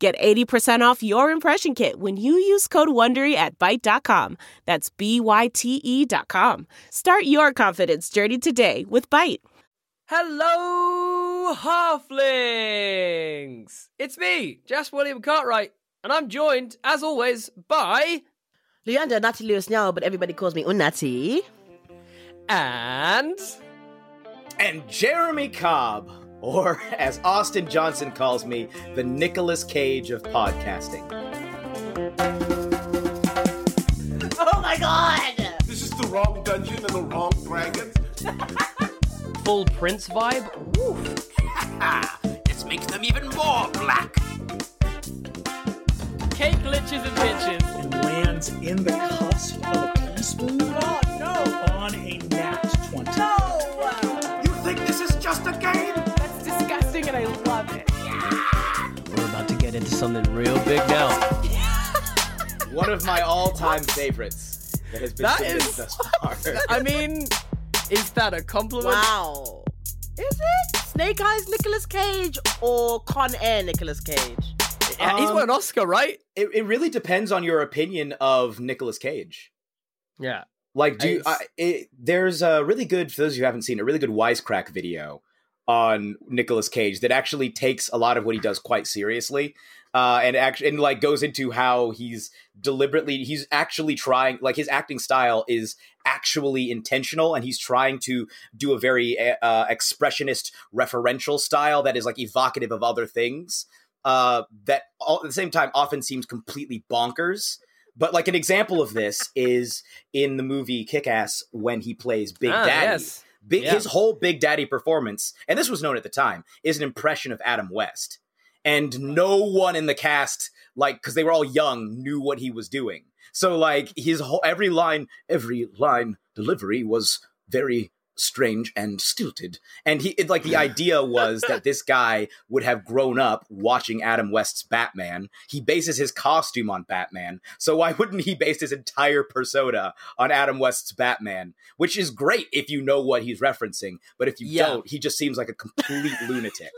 Get 80% off your impression kit when you use code WONDERY at Byte.com. That's B-Y-T-E dot com. Start your confidence journey today with Byte. Hello, halflings! It's me, Jas William Cartwright, and I'm joined, as always, by... Leander Natty Lewis now, but everybody calls me Unnatty. And... And Jeremy Cobb, or as Austin Johnson calls me, the Nicolas Cage of podcasting. Oh my god! This is the wrong dungeon and the wrong dragons. Full Prince vibe? Woof. Let's make them even more black. Cake glitches and bitches. and lands in the cusp of a teaspoon Oh no! on a nat 20. No! You think this is just a game? Into something real big now. One of my all-time favorites that has been That submitted is- thus far. I mean, is that a compliment? Wow. Is it Snake Eyes Nicolas Cage or Con Air Nicolas Cage? Yeah, he's Um, won an Oscar, right? it, it really depends on your opinion of Nicolas Cage. Yeah. Like, do you, I, it, there's a really good for those of you who haven't seen a really good wisecrack video on Nicolas Cage that actually takes a lot of what he does quite seriously, uh, and actually and like goes into how he's deliberately he's actually trying like his acting style is actually intentional and he's trying to do a very uh, expressionist referential style that is like evocative of other things uh, that all, at the same time often seems completely bonkers. But like an example of this is in the movie Kick Ass when he plays Big Ah, Daddy. yes. Big, Yeah. His whole Big Daddy performance, and this was known at the time, is an impression of Adam West. And no one in the cast, like, because they were all young, knew what he was doing. So, like, his whole every line, every line delivery was very strange and stilted. And he, it, like, the idea was that this guy would have grown up watching Adam West's Batman. He bases his costume on Batman. So why wouldn't he base his entire persona on Adam West's Batman? Which is great if you know what he's referencing. But if you Yeah. don't, he just seems like a complete lunatic.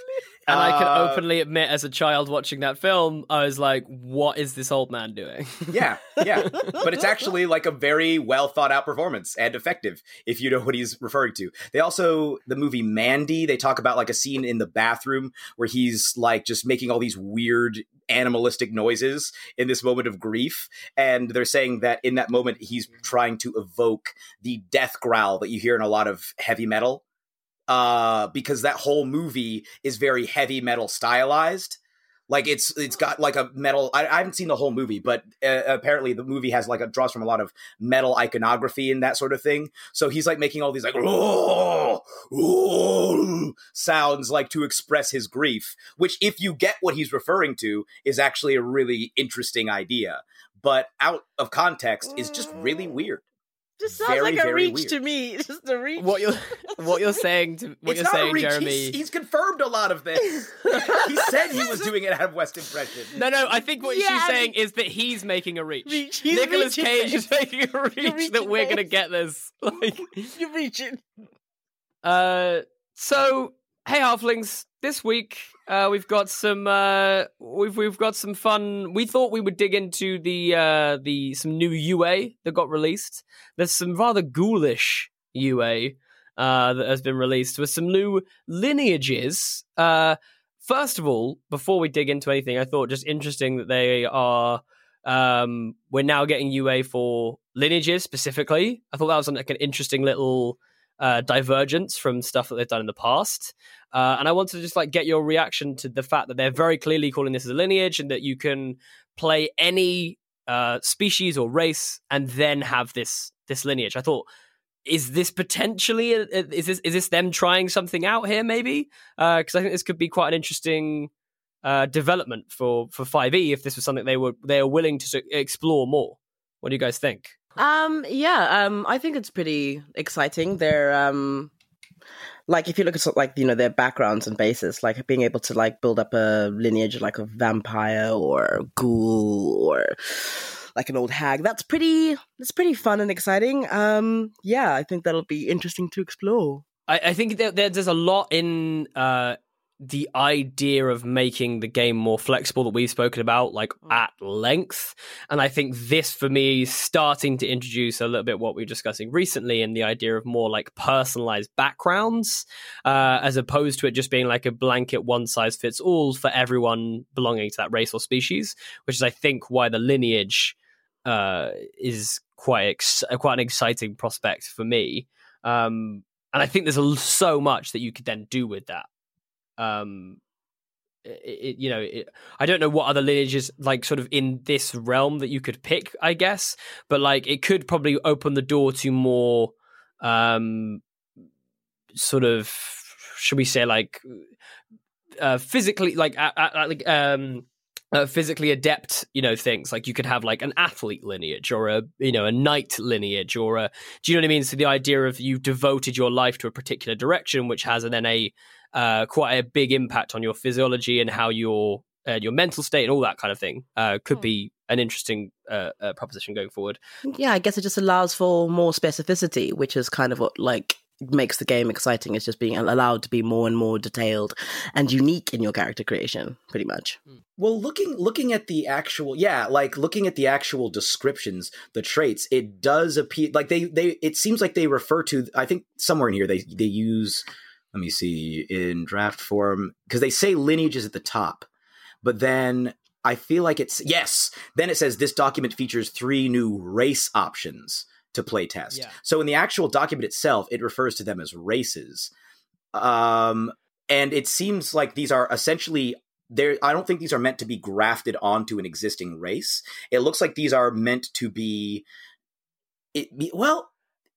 And I can Uh, openly admit, as a child watching that film, I was like, what is this old man doing? Yeah, yeah. But it's actually like a very well thought out performance and effective if you know what he's referring to. They also, the movie Mandy, they talk about like a scene in the bathroom where he's like just making all these weird animalistic noises in this moment of grief. And they're saying that in that moment, he's trying to evoke the death growl that you hear in a lot of heavy metal. Uh, because that whole movie is very heavy metal stylized. Like it's it's got like a metal. I, I haven't seen the whole movie, but uh, apparently the movie has like a draws from a lot of metal iconography and that sort of thing. So he's like making all these like "Oh, oh," sounds like to express his grief. Which, if you get what he's referring to, is actually a really interesting idea. But out of context, is just really weird. Just sounds Very, like a reach weird. to me. Just a reach. what you're what you're saying to what it's you're not saying, a reach. Jeremy. He's, he's confirmed a lot of this. he said he was doing it out of West impression. No, no, I think what Yeah, she's I saying is that he's making a reach. Reach. He's Nicholas Cage is making a reach that we're gonna get this. Like You're reaching. uh so hey halflings, this week uh we've got some uh we've we've got some fun we thought we would dig into the uh the some new UA that got released. There's some rather ghoulish UA uh that has been released with some new lineages. Uh first of all, before we dig into anything, I thought just interesting that they are um we're now getting UA for lineages specifically. I thought that was like an interesting little uh, divergence from stuff that they've done in the past. Uh, and I wanted to just like get your reaction to the fact that they're very clearly calling this a lineage and that you can play any uh, species or race and then have this this lineage. I thought, is this potentially a, a- is this is this them trying something out here? Maybe because I think this could be quite an interesting uh, development for for 5e if this was something they were they are willing to explore more. What do you guys think? Um, yeah, um, I think it's pretty exciting. They're um, like if you look at like you know their backgrounds and bases, like being able to like build up a lineage like a vampire or a ghoul or like an old hag. That's pretty. That's pretty fun and exciting. Um, yeah, I think that'll be interesting to explore. I, I think that there's a lot in uh, the idea of making the game more flexible that we've spoken about, like at length. And I think this, for me, is starting to introduce a little bit what we were discussing recently in the idea of more like personalized backgrounds, uh, as opposed to it just being like a blanket one size fits all for everyone belonging to that race or species, which is, I think, why the lineage uh, is quite ex- quite an exciting prospect for me. Um, and I think there's a, so much that you could then do with that. Um, it, it, you know, it, I don't know what other lineages like sort of in this realm that you could pick, I guess, but like it could probably open the door to more, um, sort of, should we say, like, uh, physically, like, uh, uh, like, um, uh, physically adept, you know, things like you could have like an athlete lineage or a, you know, a knight lineage or a, do you know what I mean? So the idea of you've devoted your life to a particular direction, which has then a, uh, quite a big impact on your physiology and how your, uh, your mental state and all that kind of thing, uh, could be an interesting, uh, uh, proposition going forward. Yeah, I guess it just allows for more specificity, which is kind of what like makes the game exciting. It's just being allowed to be more and more detailed and unique in your character creation, pretty much. Well, looking looking at the actual yeah, like looking at the actual descriptions, the traits, it does appear like they they it seems like they refer to I think somewhere in here they they use let me see in draft form because they say lineage is at the top. But then I feel like it's yes, then it says this document features three new race options to play test. Yeah. So in the actual document itself, it refers to them as races. Um and it seems like these are essentially there i don't think these are meant to be grafted onto an existing race it looks like these are meant to be it well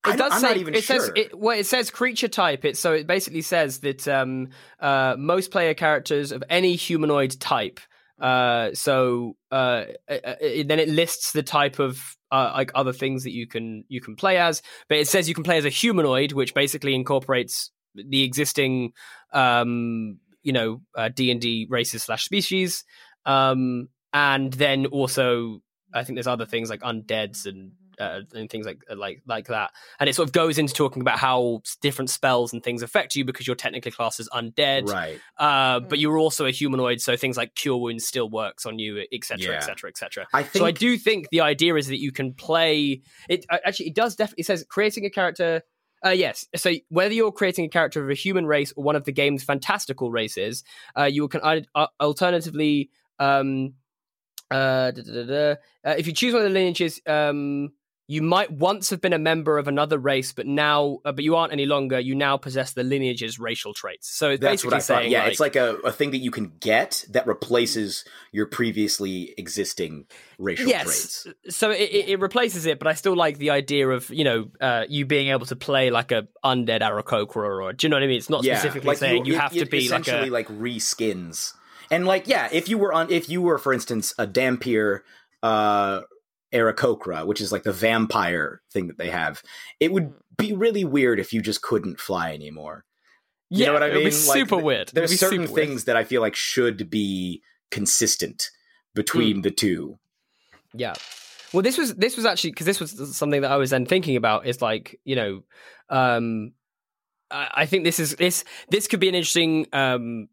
It does am say, not even it sure Says, it, well, it says creature type. It so it basically says that um, uh, most player characters of any humanoid type. Uh, so uh, uh, it, then it lists the type of uh, like other things that you can you can play as, but it says you can play as a humanoid, which basically incorporates the existing um, you know D and D races slash species, um, and then also I think there's other things like undeads and uh, and things like like like that. And it sort of goes into talking about how different spells and things affect you because you're technically classed as undead, right uh, but you're also a humanoid, so things like cure wounds still works on you, etc., etc., etc. So I do think the idea is that you can play it. uh, Actually, it does definitely. It says creating a character. Uh, yes. So whether you're creating a character of a human race or one of the game's fantastical races, uh, you can uh, uh, alternatively, um, uh, da, da, da, da, uh, if you choose one of the lineages, um, you might once have been a member of another race, but now, uh, but you aren't any longer. You now possess the lineage's racial traits. So it's that's basically what i thought saying, yeah it's like a, a thing that you can get that replaces your previously existing racial traits So it, it, it replaces it, but I still like the idea of you know uh, you being able to play like a undead Aarakocra or do you know what I mean? It's not specifically like saying you, it- have to it be like a essentially like reskins and like yeah if you were on if you were for instance a dhampir uh Aarakocra, which is like the vampire thing that they have it would be really weird if you just couldn't fly anymore you yeah, know what i mean would be super weird. there's certain super weird. things that i feel like should be consistent between the two Yeah. Well, this was this was actually because this was something that I was then thinking about. Is like you know, um, I, I think this is this this could be an interesting um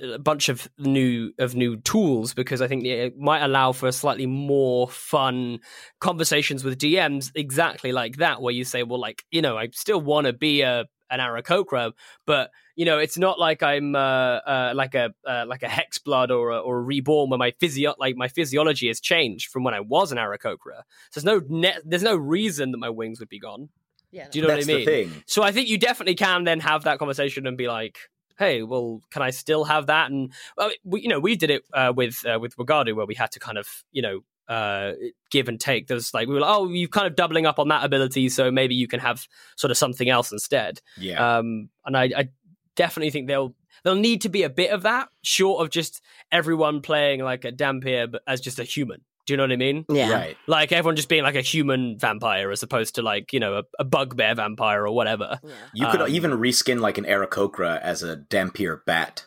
a bunch of new of new tools because I think it might allow for slightly more fun conversations with DMs exactly like that where you say well like you know I still want to be a an Aarakocra but you know it's not like I'm uh, uh like a uh, like a hexblood or a, or a reborn where my physio like my physiology has changed from when I was an Aarakocra so there's no ne- there's no reason that my wings would be gone. Yeah. do you know that's what I mean the thing. So I think you definitely can then have that conversation and be like, "Hey, well, can I still have that?" And well, we, you know, we did it uh, with uh, with Wagadu where we had to kind of you know uh, give and take. There's like we were like, "Oh, you're kind of doubling up on that ability, so maybe you can have sort of something else instead." yeah Um, and I, I definitely think they'll. there'll need to be a bit of that, short of just everyone playing like a Dhampir but as just a human. Do you know what I mean? Yeah. Right. Like everyone just being like a human vampire as opposed to like you know a, a bugbear vampire or whatever. You could Um, even reskin like an Aarakocra as a Dhampir bat.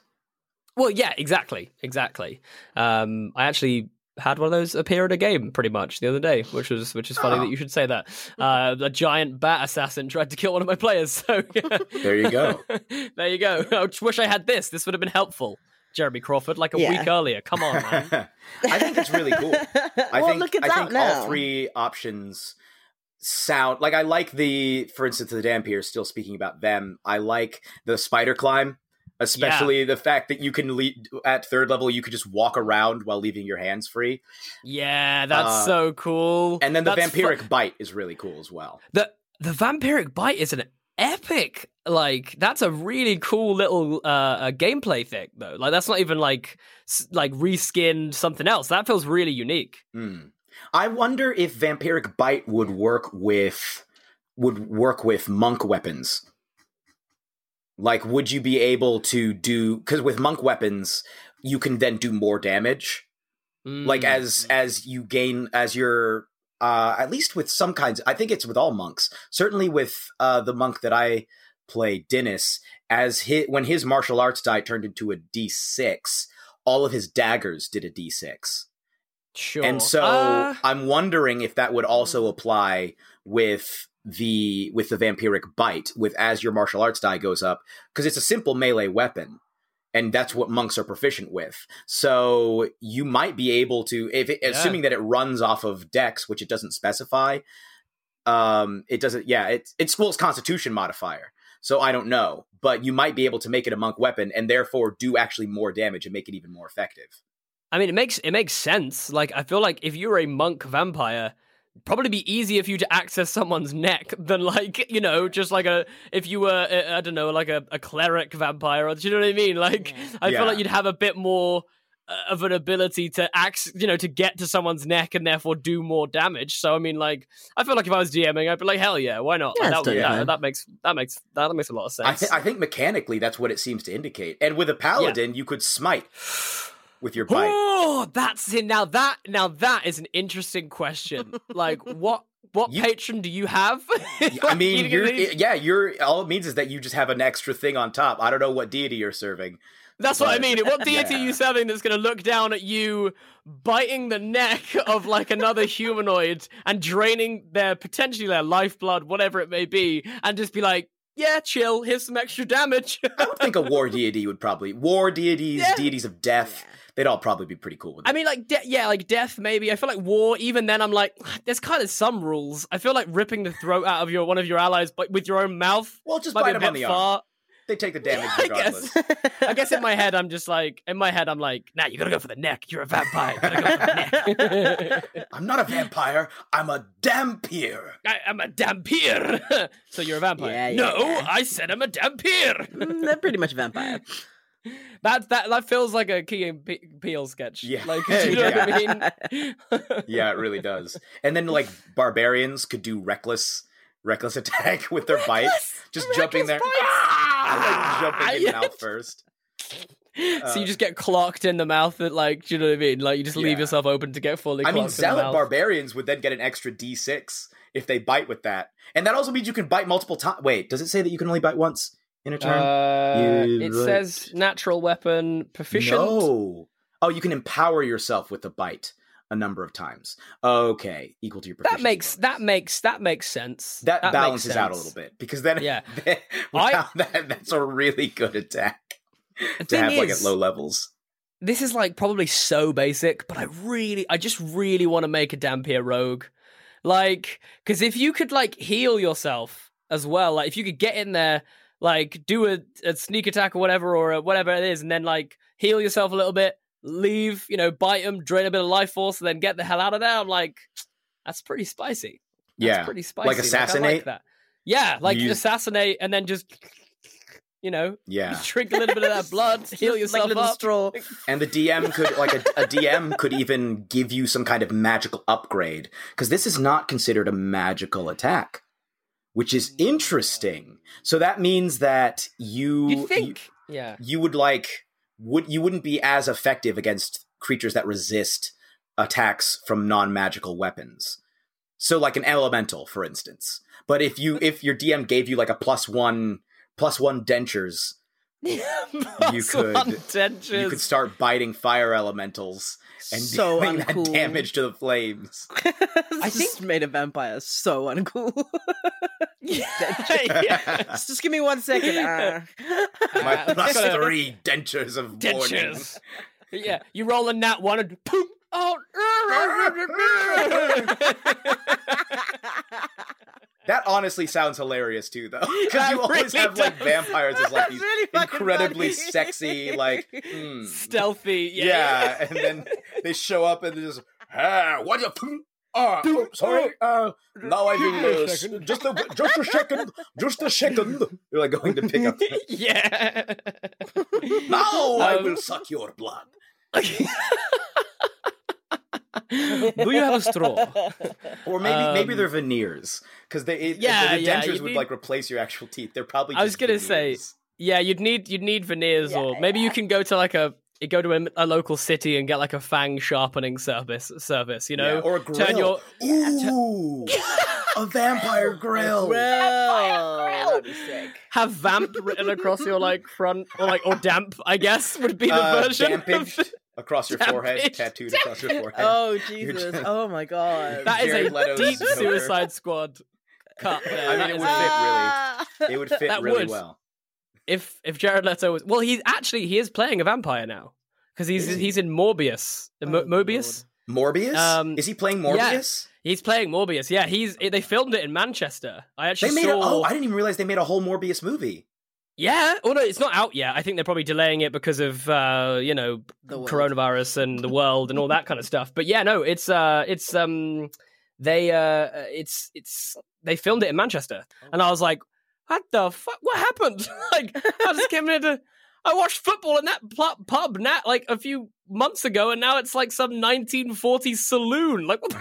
Well, yeah, exactly, exactly. Um, I actually had one of those appear in a game pretty much the other day, which was which is funny Oh. that you should say that. Uh, a giant bat assassin tried to kill one of my players. So yeah. There you go. there you go. I wish I had this. This would have been helpful, Jeremy Crawford, like a Yeah. week earlier. Come on, man. I think it's really cool. I well, think look, it's I out think now. all three options sound like I like the for instance the Dhampir still speaking about them. I like the spider climb, especially the fact that you can lead at third level you could just walk around while leaving your hands free. Yeah, that's Uh, so cool. And then the That's fu- vampiric bite is really cool as well. the the vampiric bite is an epic like that's a really cool little uh, uh gameplay thing though like that's not even like s- like reskinned something else that feels really unique Hmm. I wonder if vampiric bite would work with would work with monk weapons. Like, would you be able to do? Because with monk weapons, you can then do more damage. Like Mm. as as you gain as your uh at least with some kinds. I think it's with all monks. Certainly with uh the monk that I play, Dennis, as his, when his martial arts die turned into a D six. All of his daggers did a D six. sure And so Uh, I'm wondering if that would also apply with the with the vampiric bite with as your martial arts die goes up because it's a simple melee weapon and that's what monks are proficient with. So you might be able to if it, Yeah. assuming that it runs off of dex which it doesn't specify um it doesn't yeah it's it's school's constitution modifier. So I don't know, but you might be able to make it a monk weapon and therefore do actually more damage and make it even more effective. i mean it makes it makes sense like i feel like if you're a monk vampire probably be easier for you to access someone's neck than like you know just like a if you were uh, i don't know like a, a cleric vampire or do you know what i mean like i Yeah. feel like you'd have a bit more uh, of an ability to act, you know, to get to someone's neck and therefore do more damage. So I mean, like, I feel like if I was DMing, I'd be like, hell yeah, why not? Yeah, Like, it's that, totally yeah, fine. that makes that makes that makes a lot of I, sense. th- I think mechanically that's what it seems to indicate. And with a paladin, you could smite with your bite. Oh, that's it. Now that now that is an interesting question. like, what what You- patron do you have? I mean, you're you- yeah, you're all it means is that you just have an extra thing on top. I don't know what deity you're serving. That's what I mean. What deity are you serving that's going to look down at you, biting the neck of like another humanoid and draining their potentially their lifeblood, whatever it may be, and just be like, "Yeah, chill. Here's some extra damage." I would think a war deity would probably war deities, Yeah. deities of death. They'd all probably be pretty cool with it. I mean, like, de- yeah, like death, maybe. I feel like war. Even then, I'm like, there's kind of some rules. I feel like ripping the throat out of your one of your allies, but with your own mouth. well, just bite a on the arm. Far. They take the damage I regardless. guess. I guess in my head, I'm just like, in my head, I'm like, nah, you gotta go for the neck. You're a vampire. You gotta go for the neck. I'm not a vampire. I'm a dhampir. I, I'm a dhampir. so you're a vampire. Yeah, yeah, no, yeah. I said I'm a dhampir. Mm, They're pretty much a vampire. that that that feels like a Key and Pe- Peele sketch. Yeah. like you know what I mean. Yeah, it really does. And then like barbarians could do reckless, reckless attack with their bite, just jumping there, like jumping in Yeah. mouth first. so you just get clocked in the mouth, and like, do you know what I mean? Like you just leave yourself open to get fully. I mean, zealot barbarians would then get an extra d6 if they bite with that, and that also means you can bite multiple times. Wait, does it say that you can only bite once in a turn? Uh, You it says natural weapon proficient. No. Oh, you can empower yourself with the bite a number of times. Okay, equal to your proficiency. That makes bonus. that makes that makes sense. that, makes balances out a little bit because then Yeah. without that, that's a really good attack to have like at low levels. this is like probably so basic, but I really, I just really want to make a Dhampir rogue. Like, because if you could like heal yourself as well, like if you could get in there, like do a, a sneak attack or whatever, or whatever it is, and then like heal yourself a little bit, leave, you know, bite them, drain a bit of life force, and then get the hell out of there. I'm like, that's pretty spicy. That's Yeah, pretty spicy. like assassinate? that. Yeah, like Use- assassinate, and then just, you know, Yeah, drink a little bit of that blood, heal like yourself little up. straw. and the DM could like a, a DM could even give you some kind of magical upgrade because this is not considered a magical attack, which is interesting. So that means that you You'd think, Yeah. you would like would you wouldn't be as effective against creatures that resist attacks from non-magical weapons. So like an elemental, for instance. But if you if your DM gave you like a plus one plus one dentures, you could- dentures. you could start biting fire elementals and So dealing that damage to the flames. I think- just made a vampire so uncool. yeah. just give me one second. Ah. My Uh, plus three dentures of warning. dentures. yeah, you roll a nat one and poop. Oh, That honestly sounds hilarious too, though, because you always really have like vampires as like these really incredibly sexy, like mm, stealthy. yeah. Yeah, and then they show up and they're just ah, what you. Ah, oh, sorry. Uh, now I will this. just a just a second, just a second. You're like going to pick up. Yeah. now I Um, will suck your blood. Do you have a straw? Or maybe maybe um, they're veneers because they it, Yeah, the dentures you would need- like replace your actual teeth. They're probably. I was gonna say. Yeah, you'd need you'd need veneers, or maybe you can go to like a you go to a, a local city and get like a fang sharpening service service. You know, Yeah, or a grill. turn your Ooh, a vampire grill. Well, that'd have vamp written across your like front or like or damp. I guess would be the Uh, version. of- dampaged across your forehead, Dampaged. tattooed across your forehead. Oh Jesus! just- Oh my God! that is Jared a Leto's deep Joker. Suicide Squad cut. There. I mean, That it is would a- fit Ah. it would fit That really would. well. if if Jared Leto was well, he's actually he is playing a vampire now because he's he? he's in Morbius. The Mo- Oh, Mobius. Morbius? Um, Is he playing Morbius? yeah. Morbius? He's playing Morbius. Yeah, he's they filmed it in Manchester. I actually They made saw. a, oh, I didn't even realize they made a whole Morbius movie. Yeah. Oh no, it's not out yet. I think they're probably delaying it because of uh, you know coronavirus and the world and all that kind of stuff. But yeah, no, it's uh, it's um, they uh, it's it's they filmed it in Manchester, and I was like, what the fuck? What happened? like, I just came in to. I watched football in that pub nat like a few months ago, and now it's like some 1940s saloon. Like, what the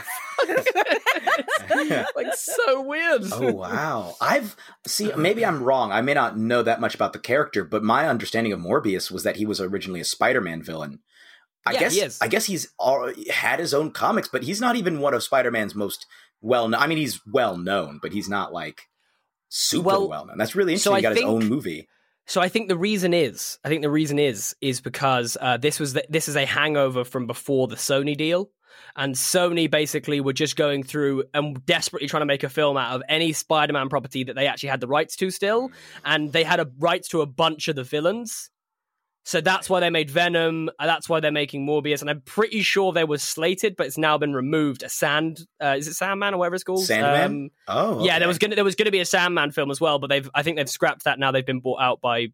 fuck? like, so weird. Oh wow. I've see maybe I'm wrong. I may not know that much about the character, but my understanding of Morbius was that he was originally a Spider-Man villain. I Yeah, guess he is. I guess he's had his own comics, but he's not even one of Spider-Man's most well known. I mean, he's well known, but he's not like super Well, well known. That's really so interesting. he got think- his own movie. So I think the reason is, I think the reason is, is because uh, this was the, this is a hangover from before the Sony deal, and Sony basically were just going through and desperately trying to make a film out of any Spider-Man property that they actually had the rights to still, and they had a rights to a bunch of the villains. So that's why they made Venom. uh, That's why they're making Morbius, and I'm pretty sure they were slated, but it's now been removed. A Sand, uh, is it Sandman or whatever it's called? Sandman? Um, Oh, yeah, there was gonna there was gonna be a Sandman film as well, but they've I think they've scrapped that now. They've been bought out by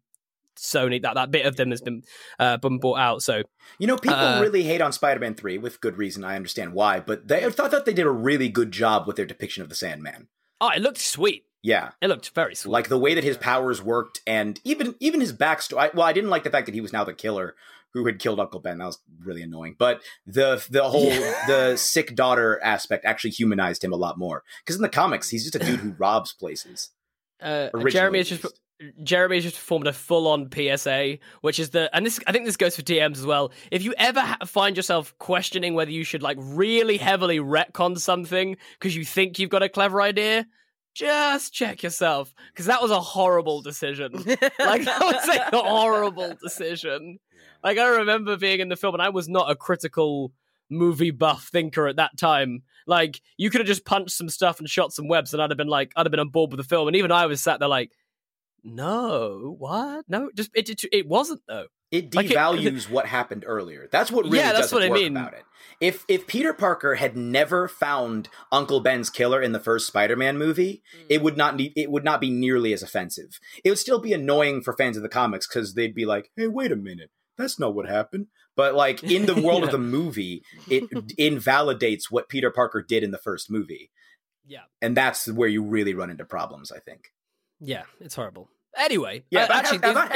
Sony. That that bit of them has been uh, been bought out. So You know, people Uh, really hate on Spider-Man 3 with good reason. I understand why, but they I thought that they did a really good job with their depiction of the Sandman. oh, it looked sweet. Yeah. It looked very sweet. Like the way that his powers worked and even even his backstory. Well, I didn't like the fact that he was now the killer who had killed Uncle Ben. That was really annoying. But the the whole the sick daughter aspect actually humanized him a lot more. Because in the comics, he's just a dude who robs places. uh, Jeremy has just. Jeremy has just performed a full on PSA, which is the and this I think this goes for DMs as well. If you ever ha- find yourself questioning whether you should like really heavily retcon something because you think you've got a clever idea. Just check yourself, because that was a horrible decision. like that was like a horrible decision. Like I remember being in the film and I was not a critical movie buff thinker at that time. Like you could have just punched some stuff and shot some webs and I'd have been like I'd have been on board with the film and even I was sat there like no, what? No, just it it, it wasn't though. It Like it- devalues what happened earlier. That's what really Yeah, that's does what its I work mean. about it. If if Peter Parker had never found Uncle Ben's killer in the first Spider-Man movie, Mm. it would not need it would not be nearly as offensive. It would still be annoying for fans of the comics because they'd be like, "Hey, wait a minute, that's not what happened." But like in the world of the movie, it invalidates what Peter Parker did in the first movie, Yeah. and that's where you really run into problems. I think. Yeah, it's horrible. Anyway, Yeah, uh, about, actually, about.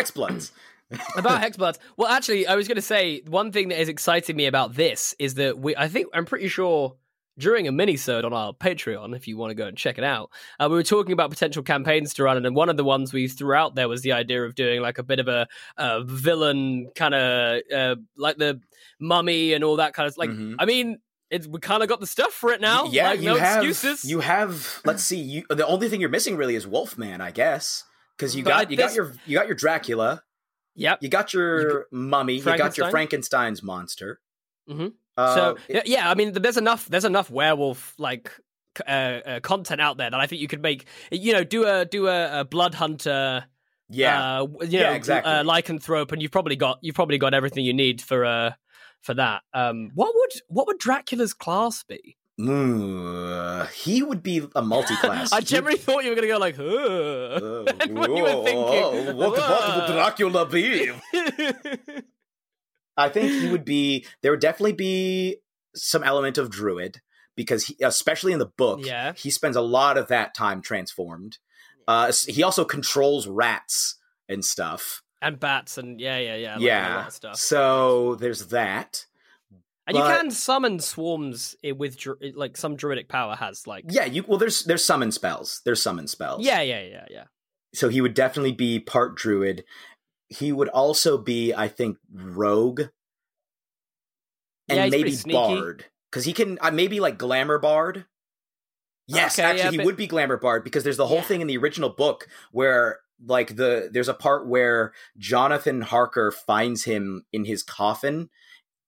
About Hexbloods. Well, actually, I was going to say one thing that is exciting me about this is that we. I think I'm pretty sure during a mini-sode on our Patreon, if you want to go and check it out, uh, we were talking about potential campaigns to run, and one of the ones we threw out there was the idea of doing like a bit of a, a villain kind of uh, like the mummy and all that kind of like. Mhm. I mean, it's, we kind of got the stuff for it now. yeah, like, you no have excuses. you have. Let's see. You the only thing you're missing really is Wolfman, I guess, because you But got you got your you got your Dracula, yep. you got your mummy, you got your Frankenstein's monster. Mhm. Uh, so yeah, yeah, I mean, there's enough. There's enough werewolf like uh, uh, content out there that I think you could make. You know, do a do a, a blood hunter. yeah, uh, you Yeah, know, exactly. uh, lycanthrope, and you've probably got you've probably got everything you need for uh for that. Um, what would what would Dracula's class be? Mm, he would be a multi-class. I He- generally thought you were going to go like, Uh. And when you were whoa, thinking, what, what "Whoa." would Dracula be? I think he would be. There would definitely be some element of druid because, he, especially in the book, Yeah. he spends a lot of that time transformed. Uh, he also controls rats and stuff. and bats and yeah, yeah, yeah, like, yeah. So there's that. And you can summon swarms with like some druidic power has like Yeah. You well, there's there's summon spells. There's summon spells. yeah, yeah, yeah, yeah. So he would definitely be part druid. He would also be, I think, rogue and Yeah, maybe bard because he can uh, maybe like glamour bard. Yes, Okay, actually, yeah, he but- would be glamour bard because there's the whole Yeah. thing in the original book where like the there's a part where Jonathan Harker finds him in his coffin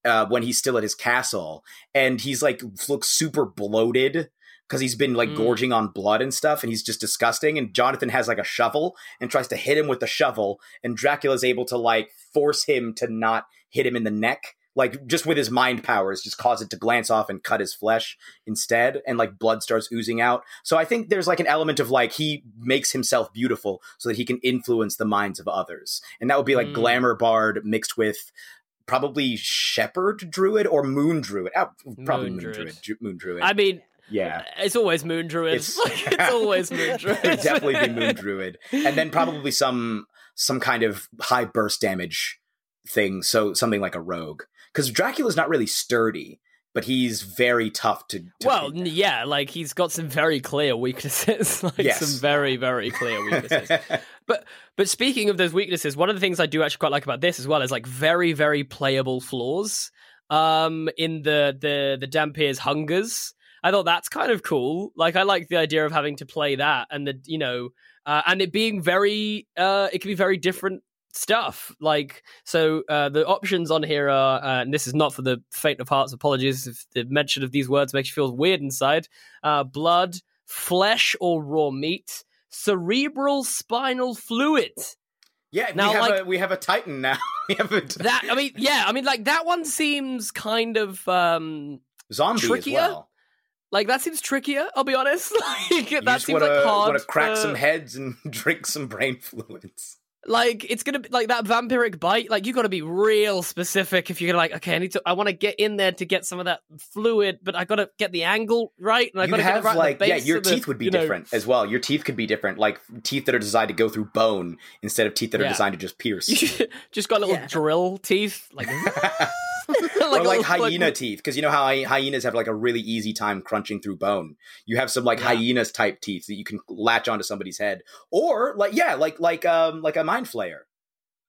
uh, when he's still at his castle, and he's like looks super bloated because he's been like Mm. gorging on blood and stuff, and he's just disgusting. And Jonathan has like a shovel and tries to hit him with the shovel, and Dracula's able to like force him to not hit him in the neck. Like just with his mind powers, just cause it to glance off and cut his flesh instead, and like blood starts oozing out. So I think there's like an element of like he makes himself beautiful so that he can influence the minds of others, and that would be like Mm. glamour bard mixed with probably shepherd druid or moon druid. Oh, probably Moon moon, druid. druid. Moon druid. I mean, yeah. it's always moon druid. It's- It's, it's always moon druid. It'd definitely be moon druid, and then probably some some kind of high burst damage thing. So something like a rogue, because Dracula's not really sturdy, but he's very tough to. to Well, yeah, like he's got some very clear weaknesses, like Yes. some very, very clear weaknesses. but but speaking of those weaknesses, one of the things I do actually quite like about this as well is like very, very playable flaws. Um, in the the the Dhampir's hungers, I thought that's kind of cool. Like I like the idea of having to play that, and the you know, uh, and it being very, uh, it can be very different stuff. Like so, uh, the options on here are, uh, and this is not for the faint of hearts. Apologies if the mention of these words makes you feel weird inside. Uh, blood, flesh, or raw meat, cerebral spinal fluid. yeah, Now, we have like- a we have a Titan now. we have a That I mean, yeah, I mean, like that one seems kind of um zombie trickier? as well. like that seems trickier. I'll be honest. like You that seems wanna, like hard. wanna crack for- some heads and drink some brain fluids. Like it's gonna be like that vampiric bite. Like you got to be real specific if you're gonna like, okay, I need to. I want to get in there to get some of that fluid, but I got to get the angle right, and I You'd got to get it have right. at the like yeah, your of the- teeth would be you know- different as well. Your teeth could be different, like teeth that are designed to go through bone instead of teeth that are designed to just pierce. Just got little Yeah. drill teeth, like, or like little- hyena teeth, because you know how hyenas have like a really easy time crunching through bone. You have some like Yeah. hyenas type teeth that you can latch onto somebody's head, or like yeah, like like um like a mind flayer.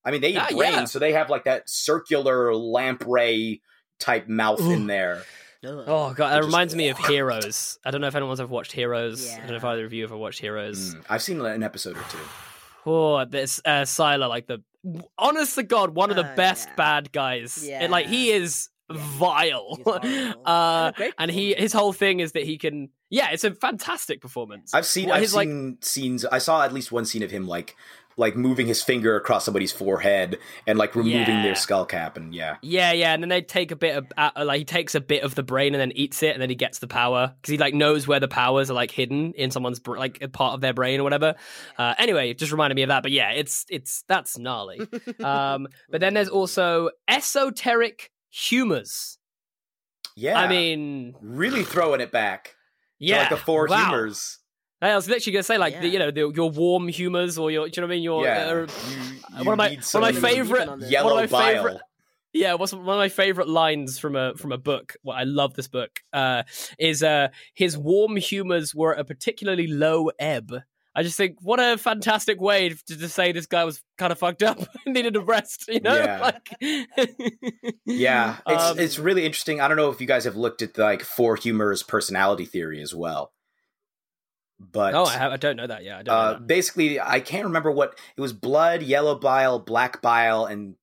I mean, they eat Ah, brains, yeah. so they have like that circular lamprey type mouth in there. Oh god, that reminds me of Heroes. I don't know if anyone's ever watched Heroes. I don't know if either of you ever watched Heroes. Mm, I've seen an episode or two. Oh, this uh, Sylar, like the honest to God, one of the Uh, best yeah. bad guys. And, like he Yeah. is vile. He's horrible. uh, Great and he his whole thing is that he can. Yeah, it's a fantastic performance. I've seen Well, I've his, like- seen scenes. I saw at least one scene of him like like moving his finger across somebody's forehead and like removing Yeah. their skull cap and yeah. Yeah, yeah, and then they take a bit of uh, like he takes a bit of the brain and then eats it, and then he gets the power because he like knows where the powers are like hidden in someone's br- like a part of their brain or whatever. Uh, anyway, it just reminded me of that. But yeah, it's it's that's gnarly. um, but then there's also esoteric humors. Yeah. I mean, really throwing it back. to, yeah, like the four wow. humors. I was literally gonna say like the, you know the, your warm humors or your do you know what I mean your yeah. uh, You- one of my one of my favorite on yellow one of my bile. favorite Yeah, what's one of my favorite lines from a from a book? Well, I love this book. Uh, is uh, his warm humors were at a particularly low ebb. I just think what a fantastic way to, to say this guy was kind of fucked up and needed a rest. You know, Yeah. like Yeah, it's Um, it's really interesting. I don't know if you guys have looked at like Four Humor's personality theory as well, but Oh, I, have, I don't know that. Yeah, I don't know uh, that. basically, I can't remember what it was: blood, yellow bile, black bile, and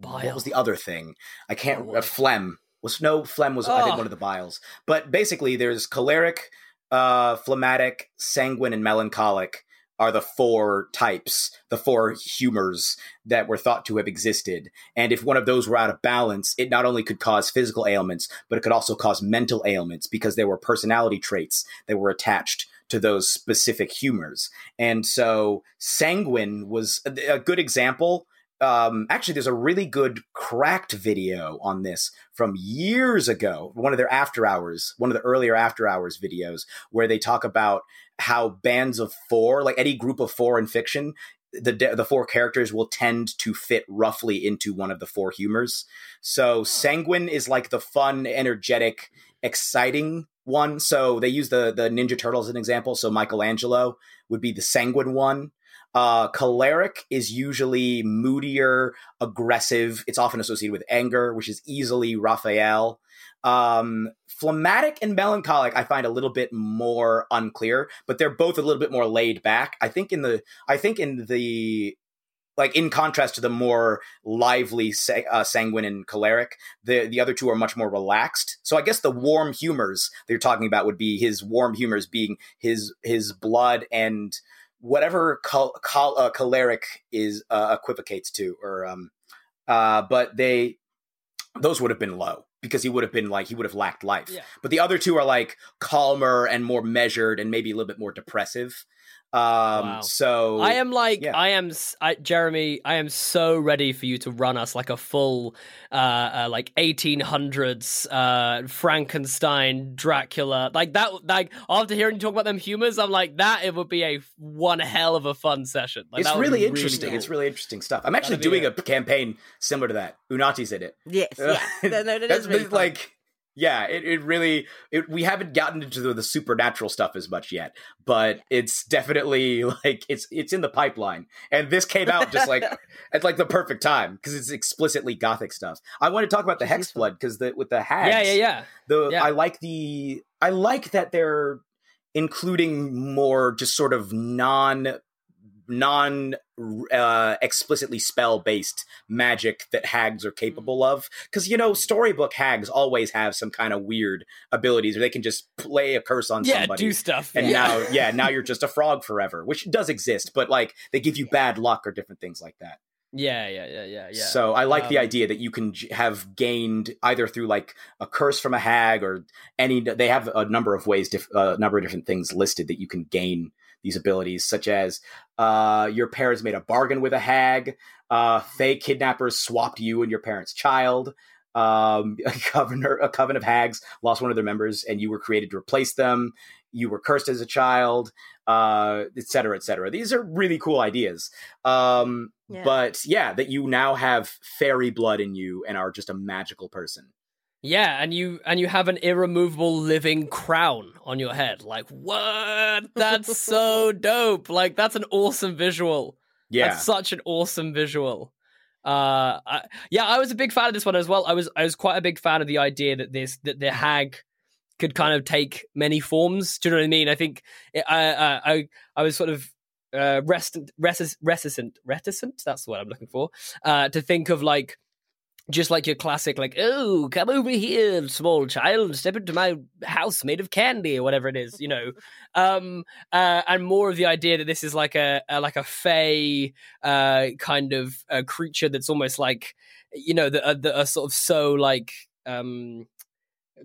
what Bile. was the other thing? I can't. Oh, Uh, phlegm was no phlegm was I think Oh. one of the biles, but basically, there's choleric, uh, phlegmatic, sanguine, and melancholic are the four types, the four humors that were thought to have existed. And if one of those were out of balance, it not only could cause physical ailments, but it could also cause mental ailments because there were personality traits that were attached to those specific humors. And so sanguine was a, good example. Um, actually, there's a really good cracked video on this from years ago, one of their after hours, one of the earlier after hours videos, where they talk about how bands of four, like any group of four in fiction, the the four characters will tend to fit roughly into one of the four humors. So sanguine is like the fun, energetic, exciting one. So they use the the Ninja Turtles as an example. So Michelangelo would be the sanguine one. Uh, choleric is usually moodier, aggressive. It's often associated with anger, which is easily Raphael. Um, phlegmatic and melancholic, I find a little bit more unclear, but they're both a little bit more laid back. I think in the, I think in the, like in contrast to the more lively uh, sanguine and choleric, the the other two are much more relaxed. So I guess the warm humors that you're talking about would be his warm humors being his his blood and whatever chol- chol- uh, choleric is uh, equivocates to, or um, uh, but they those would have been low because he would have been like he would have lacked life. Yeah. But the other two are like calmer and more measured and maybe a little bit more depressive. Um, Wow. So I am like yeah. I am s- I, Jeremy. I am so ready for you to run us like a full, uh, uh like eighteen hundreds, uh, Frankenstein, Dracula, like that. Like after hearing you talk about them humors, I'm like that. It would be a one hell of a fun session. Like, it's that would really be interesting. cool. It's really interesting stuff. I'm actually That'd doing a campaign similar to that. Unati's in it. Yes, yeah. No, no, that That's really been, fun. like yeah, it, it really it, we haven't gotten into the, the supernatural stuff as much yet, but it's definitely like it's it's in the pipeline. And this came out just like at like the perfect time because it's explicitly gothic stuff. I want to talk about the hexblood because the with the hags. Yeah, yeah, yeah. The Yeah. I like the I like that they're including more just sort of non non uh, explicitly spell based magic that hags are capable of because you know storybook hags always have some kind of weird abilities or they can just play a curse on Yeah, somebody do stuff. and yeah. now yeah now you're just a frog forever which does exist but like they give you bad luck or different things like that yeah, yeah, yeah, yeah, yeah. so I like the Um, idea that you can j- have gained either through like a curse from a hag or any. They have a number of ways, diff, a number of different things listed that you can gain these abilities, such as uh, your parents made a bargain with a hag, uh, fey kidnappers swapped you and your parents' child. Um, a coven, a coven of hags lost one of their members, and you were created to replace them. You were cursed as a child, uh, et cetera, et cetera. These are really cool ideas. Um, Yeah. but yeah, that you now have fairy blood in you and are just a magical person. Yeah, and you and you have an irremovable living crown on your head. Like what? That's so dope. Like that's an awesome visual. Yeah, That's such an awesome visual. Uh, I, yeah, I was a big fan of this one as well. I was I was quite a big fan of the idea that this that the hag could kind of take many forms. Do you know what I mean? I think it, I, I I I was sort of uh, reticent, reticent, reticent. That's what I'm looking for. Uh, to think of like just like your classic, like, oh, come over here, small child, step into my house made of candy or whatever it is, you know. Um, uh, and more of the idea that this is like a, a like a fey uh, kind of uh creature that's almost like, you know, that are, that are sort of so like um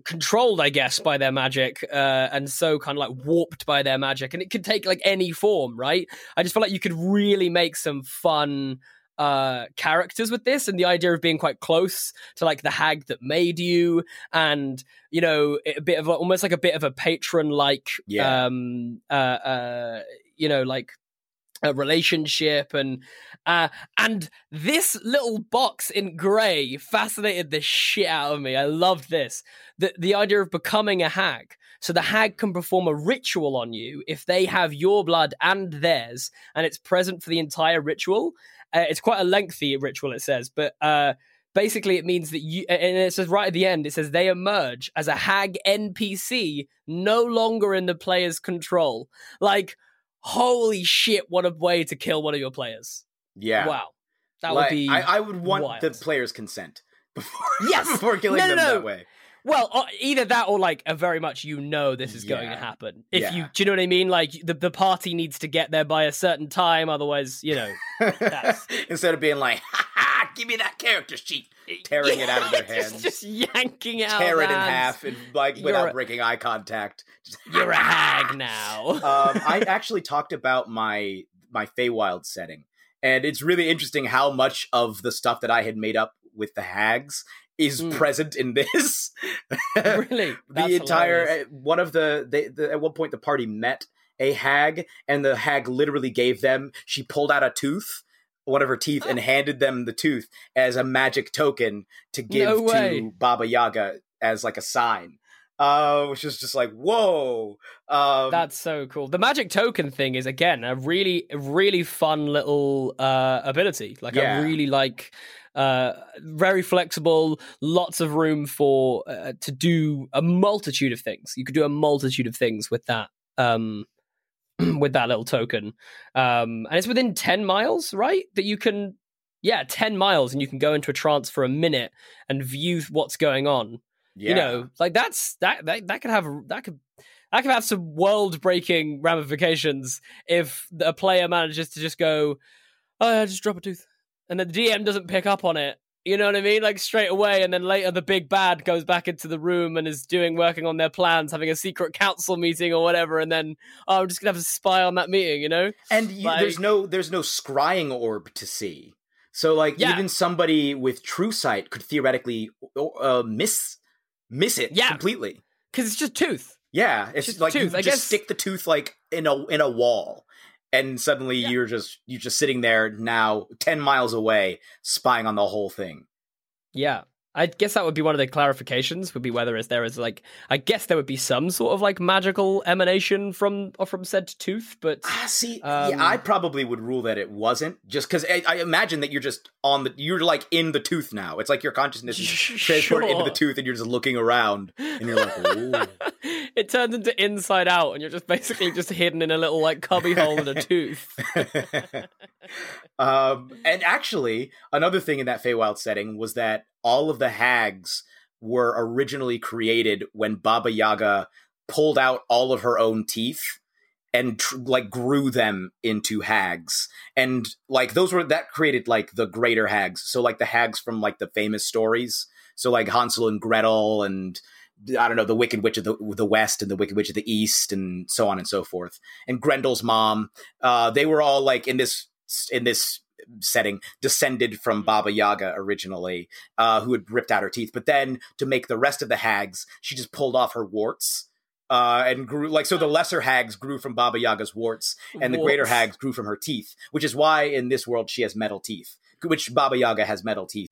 controlled, I guess, by their magic, uh, and so kind of like warped by their magic, and it could take like any form, right? I just feel like you could really make some fun uh characters with this and the idea of being quite close to like the hag that made you and you know a bit of a, almost like a bit of a patron like Yeah. um uh uh you know like a relationship and uh and this little box in gray fascinated the shit out of me. I loved this. The the idea of becoming a hag. So the hag can perform a ritual on you if they have your blood and theirs and it's present for the entire ritual uh, it's quite a lengthy ritual it says but uh basically it means that you and it says right at the end it says they emerge as a hag npc no longer in the player's control like holy shit what a way to kill one of your players Yeah. wow that Like, would be I, I would want wild. the player's consent before, Yes! before killing No, no, them no. that way. Well uh, either that or like a very much you know this is going to happen. If Yeah. you do you know what i mean? Like the, the party needs to get there by a certain time otherwise you know That's- Instead of being like, ha ha, give me that character sheet, tearing it out of their hands, just, yanking out tear it in half, and like You're without a- breaking eye contact. Just, you're a hag now. Um, I actually talked about my my Feywild setting, and it's really interesting how much of the stuff that I had made up with the hags is Mm. present in this. really the entire hilarious. uh, one of the, they, the at one point the party met a hag, and the hag literally gave them. She pulled out a tooth. One of her teeth and handed them the tooth as a magic token to give No to Baba Yaga as like a sign, uh, which is just like whoa. Um, That's so cool. The magic token thing is again a really, really fun little uh, ability. Like Yeah. I really like, uh, very flexible, lots of room for uh, to do a multitude of things. You could do a multitude of things with that. Um, with that little token, um, and it's within ten miles, right? That you can, yeah, ten miles, and you can go into a trance for a minute and view what's going on yeah. you know like that's that that, that could have that could that could have some world breaking ramifications if a player manages to just go oh yeah, just drop a tooth and the dm doesn't pick up on it. You know what i mean? Like straight away and then later the big bad goes back into the room and is doing working on their plans having a secret council meeting or whatever and then oh i'm just gonna have to spy on that meeting you know? And you, there's no there's no scrying orb to see. So like Yeah. even somebody with true sight could theoretically uh, miss miss it Yeah. completely. Because it's just tooth. Yeah it's Just like tooth, you I just guess- stick the tooth like in a in a wall and suddenly Yeah. you're just you're just sitting there now 10 miles away spying on the whole thing Yeah. I guess that would be one of the clarifications would be whether is there is like I guess there would be some sort of like magical emanation from or from said tooth, but Ah, see, Um, yeah, I probably would rule that it wasn't, just because I, I imagine that you're just on the, you're like in the tooth now. It's like your consciousness is transported into the tooth, and you're just looking around, and you're like, Ooh. it turns into inside out and you're just basically just hidden in a little like cubby hole in a tooth. um, and actually, another thing in that Feywild setting was that all of the hags were originally created when Baba Yaga pulled out all of her own teeth and tr- like grew them into hags. And like those were that created like the greater hags. So like the hags from like the famous stories. So like hansel and gretel and i don't know the wicked witch of the, the west and the wicked witch of the east and so on and so forth. And grendel's mom uh they were all like in this in this setting descended from baba yaga originally uh who had ripped out her teeth. But then to make the rest of the hags she just pulled off her warts uh, and grew like so the lesser hags grew from Baba Yaga's warts, and the greater hags grew from her teeth, which is why in this world she has metal teeth, which Baba Yaga has metal teeth.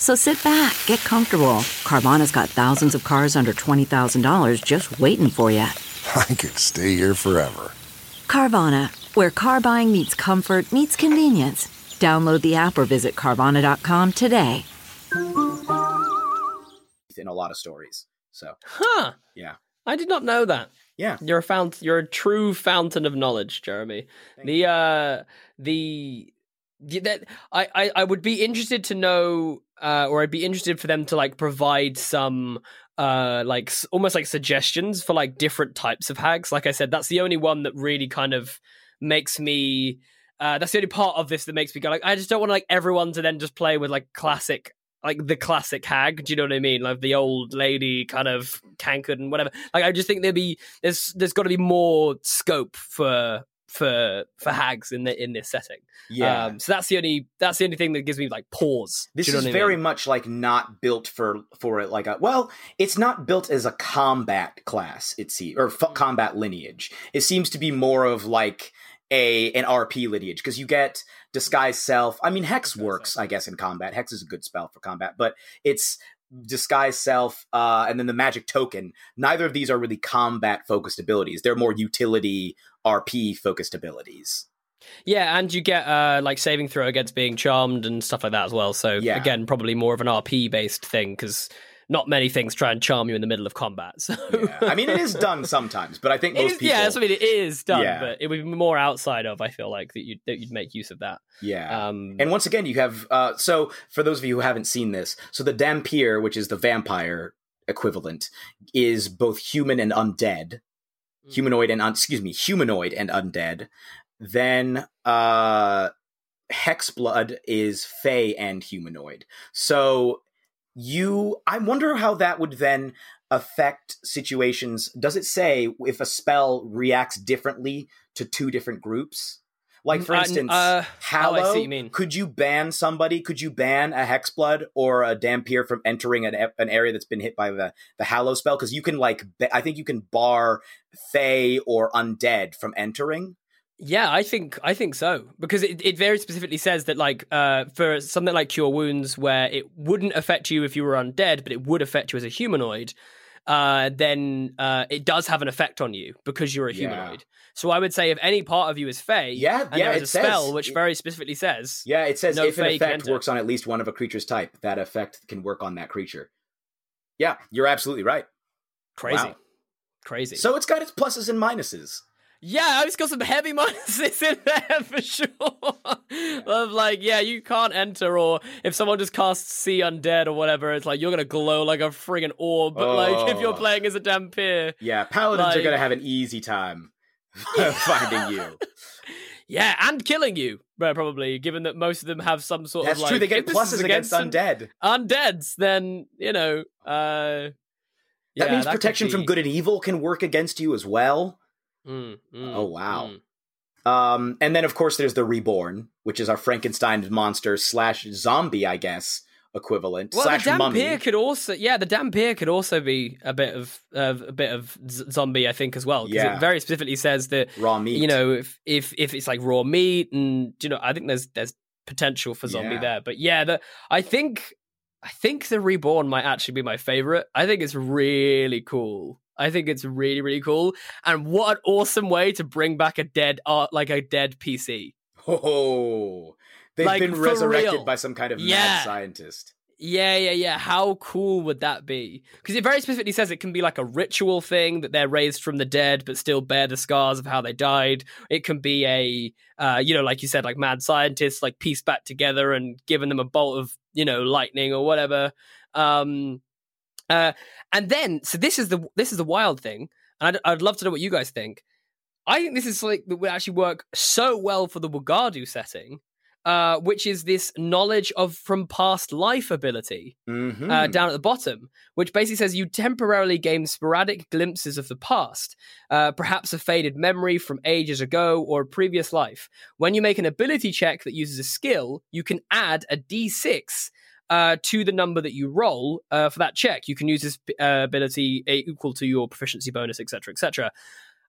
So sit back, get comfortable. Carvana's got thousands of cars under $20,000 just waiting for you. I could stay here forever. Carvana, where car buying meets comfort, meets convenience. Download the app or visit Carvana.com today. in a lot of stories. So Huh. yeah, I did not know that. yeah. You're a fount. You're a true fountain of knowledge, Jeremy. the uh, the the- that I, I I would be interested to know, uh, or I'd be interested for them to like provide some uh like almost like suggestions for like different types of hags. Like I said, that's the only one that really kind of makes me. Uh, that's the only part of this that makes me go like I just don't want like everyone to then just play with like classic like the classic hag. Do you know what I mean? Like the old lady kind of cankered and whatever. Like I just think there'd be there's there's got to be more scope for for for hags in the in this setting. Yeah. Um, so that's the only that's the only thing that gives me like pause. This you know is very mean? much like not built for for it like a well, it's not built as a combat class. It seems or f- combat lineage. It seems to be more of like a an RP lineage because you get disguise self. I mean, hex works, I guess, in combat. Hex is a good spell for combat, but it's disguise self uh, and then the magic token. Neither of these are really combat focused abilities. They're more utility RP focused abilities. Yeah, and you get uh like saving throw against being charmed and stuff like that as well. So Yeah. again, probably more of an RP based thing because not many things try and charm you in the middle of combat. So Yeah. I mean, it is done sometimes, but I think most is- people. yeah, that's what I mean. It is done, Yeah. but it would be more outside of. I feel like that you'd that you'd make use of that. Yeah. Um, And once again, you have uh, so for those of you who haven't seen this, so the Dhampir, which is the vampire equivalent, is both human and undead. Humanoid and un- excuse me, humanoid and undead. Then uh, Hexblood is fey and humanoid. So you, I wonder how that would then affect situations. Does it say if a spell reacts differently to two different groups? Like for Uh, instance, uh, Hallow. oh, see what you mean. Could you ban somebody? Could you ban a Hexblood or a Dhampir from entering an, an area that's been hit by the the Hallow spell? Because you can like, ba- I think you can bar Fey or Undead from entering. Yeah, I think I think so because it, it very specifically says that like uh, for something like cure wounds where it wouldn't affect you if you were undead, but it would affect you as a humanoid. Uh, then uh, it does have an effect on you because you're a Yeah. humanoid. So I would say if any part of you is fey, Yeah, and yeah, there is it a says- spell which very specifically says, Yeah, it says No if an effect works on at least one of a creature's type, that effect can work on that creature. Yeah, you're absolutely right. crazy, Wow. crazy. So it's got its pluses and minuses. Yeah, it's got some heavy minuses in there for sure. of like, yeah, you can't enter, or if someone just casts see undead or whatever, it's like you're gonna glow like a friggin' orb. But like, if you're Oh. playing as a Dhampir, Yeah, paladins are gonna have an easy time finding you. yeah, and killing you, probably, given that most of them have some sort That's of like. true. They get if this is pluses against an- undead. undeads. Then you know, uh, That means could protection from good and evil can work against you as well. Mm, mm, Oh, wow. mm. Um, and then of course there's the reborn, which is our Frankenstein monster slash zombie, I guess, equivalent Well, slash the. Dhampir could also, yeah, the Dhampir could also be a bit of uh, a bit of z- zombie, I think, as well. Because Yeah. it very specifically says that Raw meat. you know if if if it's like raw meat and you know, I think there's there's potential for zombie Yeah. there. But yeah, the I think I think the reborn might actually be my favorite. I think it's really cool. I think it's really really cool. And what an awesome way to bring back a dead art like a dead PC. Oh, they've Like, been resurrected real. by some kind of Yeah. mad scientist. Yeah, yeah, yeah. How cool would that be? Because it very specifically says it can be like a ritual thing that they're raised from the dead, but still bear the scars of how they died. It can be a, uh, you know, like you said, like mad scientists like piece back together and giving them a bolt of, you know, lightning or whatever. Um, uh, and then, so this is the this is the wild thing, and I'd, I'd love to know what you guys think. I think this is like that would actually work so well for the Wagadu setting uh, which is this knowledge of from past life ability Mhm. uh, down at the bottom, which basically says you temporarily gain sporadic glimpses of the past, uh, perhaps a faded memory from ages ago or a previous life. When you make an ability check that uses a skill, you can add a d6 uh, to the number that you roll uh, for that check. You can use this uh, ability equal to your proficiency bonus, etc., etc.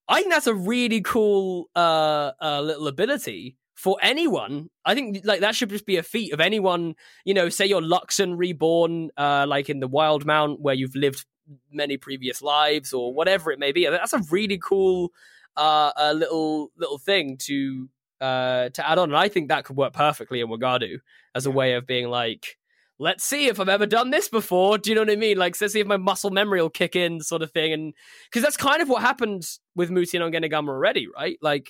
I think that's a really cool uh, uh, little ability for anyone. I think like that should just be a feat of anyone. You know, say you're Luxon reborn, uh, like in the Wildemount, where you've lived many previous lives or whatever it may be. That's a really cool uh, uh little little thing to uh to add on, and I think that could work perfectly in Wagadu as a way of being like. Let's see if I've ever done this before. Do you know what I mean? Like, let's see if my muscle memory will kick in, sort of thing. And because that's kind of what happened with Muti and Ongenagama already, right? Like,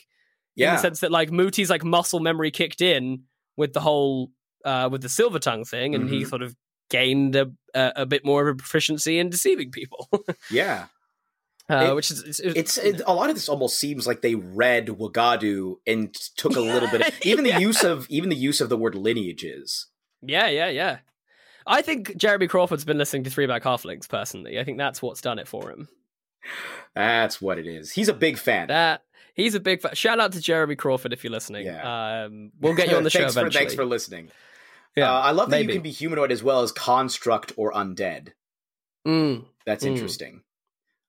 in Yeah. the sense that like Muti's like muscle memory kicked in with the whole uh with the silver tongue thing and he Mhm. sort of gained a, a a bit more of a proficiency in deceiving people Yeah. uh, It- which is it's, It's it, a lot of this almost seems like they read Wagadu and took a little bit. Of, even the use of even the use of the word lineages. yeah yeah yeah I think Jeremy Crawford's been listening to Three Black Halflings personally I think that's what's done it for him That's what it is. He's a big fan. that he's a big fa- shout out to Jeremy Crawford if you're listening Yeah. um we'll get you on the show thanks eventually For, thanks for listening. Yeah, uh, I love that maybe. you can be humanoid as well as construct or undead. Mm, That's Mm. interesting.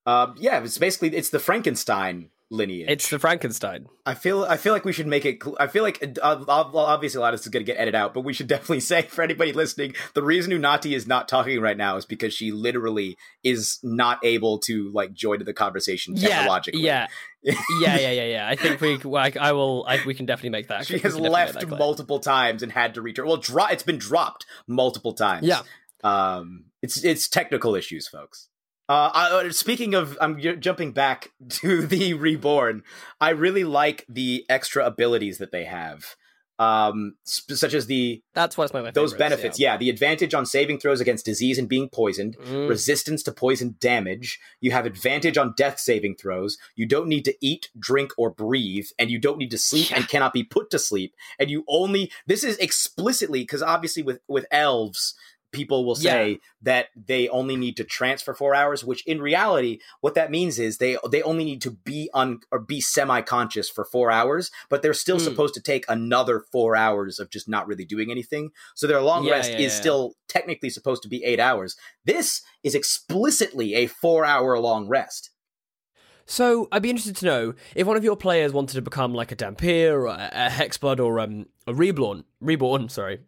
Um, yeah, it's basically it's the Frankenstein lineage. it's the Frankenstein I feel I feel like we should make it. cl- I feel like uh, obviously a lot of this is going to get edited out, but we should definitely say for anybody listening, the reason Unati is not talking right now is because she literally is not able to like join the conversation yeah technologically. yeah yeah yeah yeah yeah I think we like I will I, we can definitely make that she has can definitely make left multiple times and had to return. Well, dro- it's been dropped multiple times. Yeah. Um, it's it's technical issues, folks. Uh, I, uh, speaking of, I'm jumping back to the reborn. I really like the extra abilities that they have, um, sp- such as the That's what's my, those benefits. Yeah. the advantage on saving throws against disease and being poisoned, Mm. resistance to poison damage. You have advantage on death saving throws. You don't need to eat, drink, or breathe, and you don't need to sleep and cannot be put to sleep. And you only this is explicitly because obviously with with elves. People will say that they only need to transfer four hours, which in reality, what that means is they they only need to be on or be semi conscious for four hours, but they're still Mm. supposed to take another four hours of just not really doing anything. So their long Yeah, rest yeah, is yeah. still technically supposed to be eight hours. This is explicitly a four hour long rest. So I'd be interested to know if one of your players wanted to become like a Dhampir or a, a Hexblood or um, a Reborn. Reborn, sorry.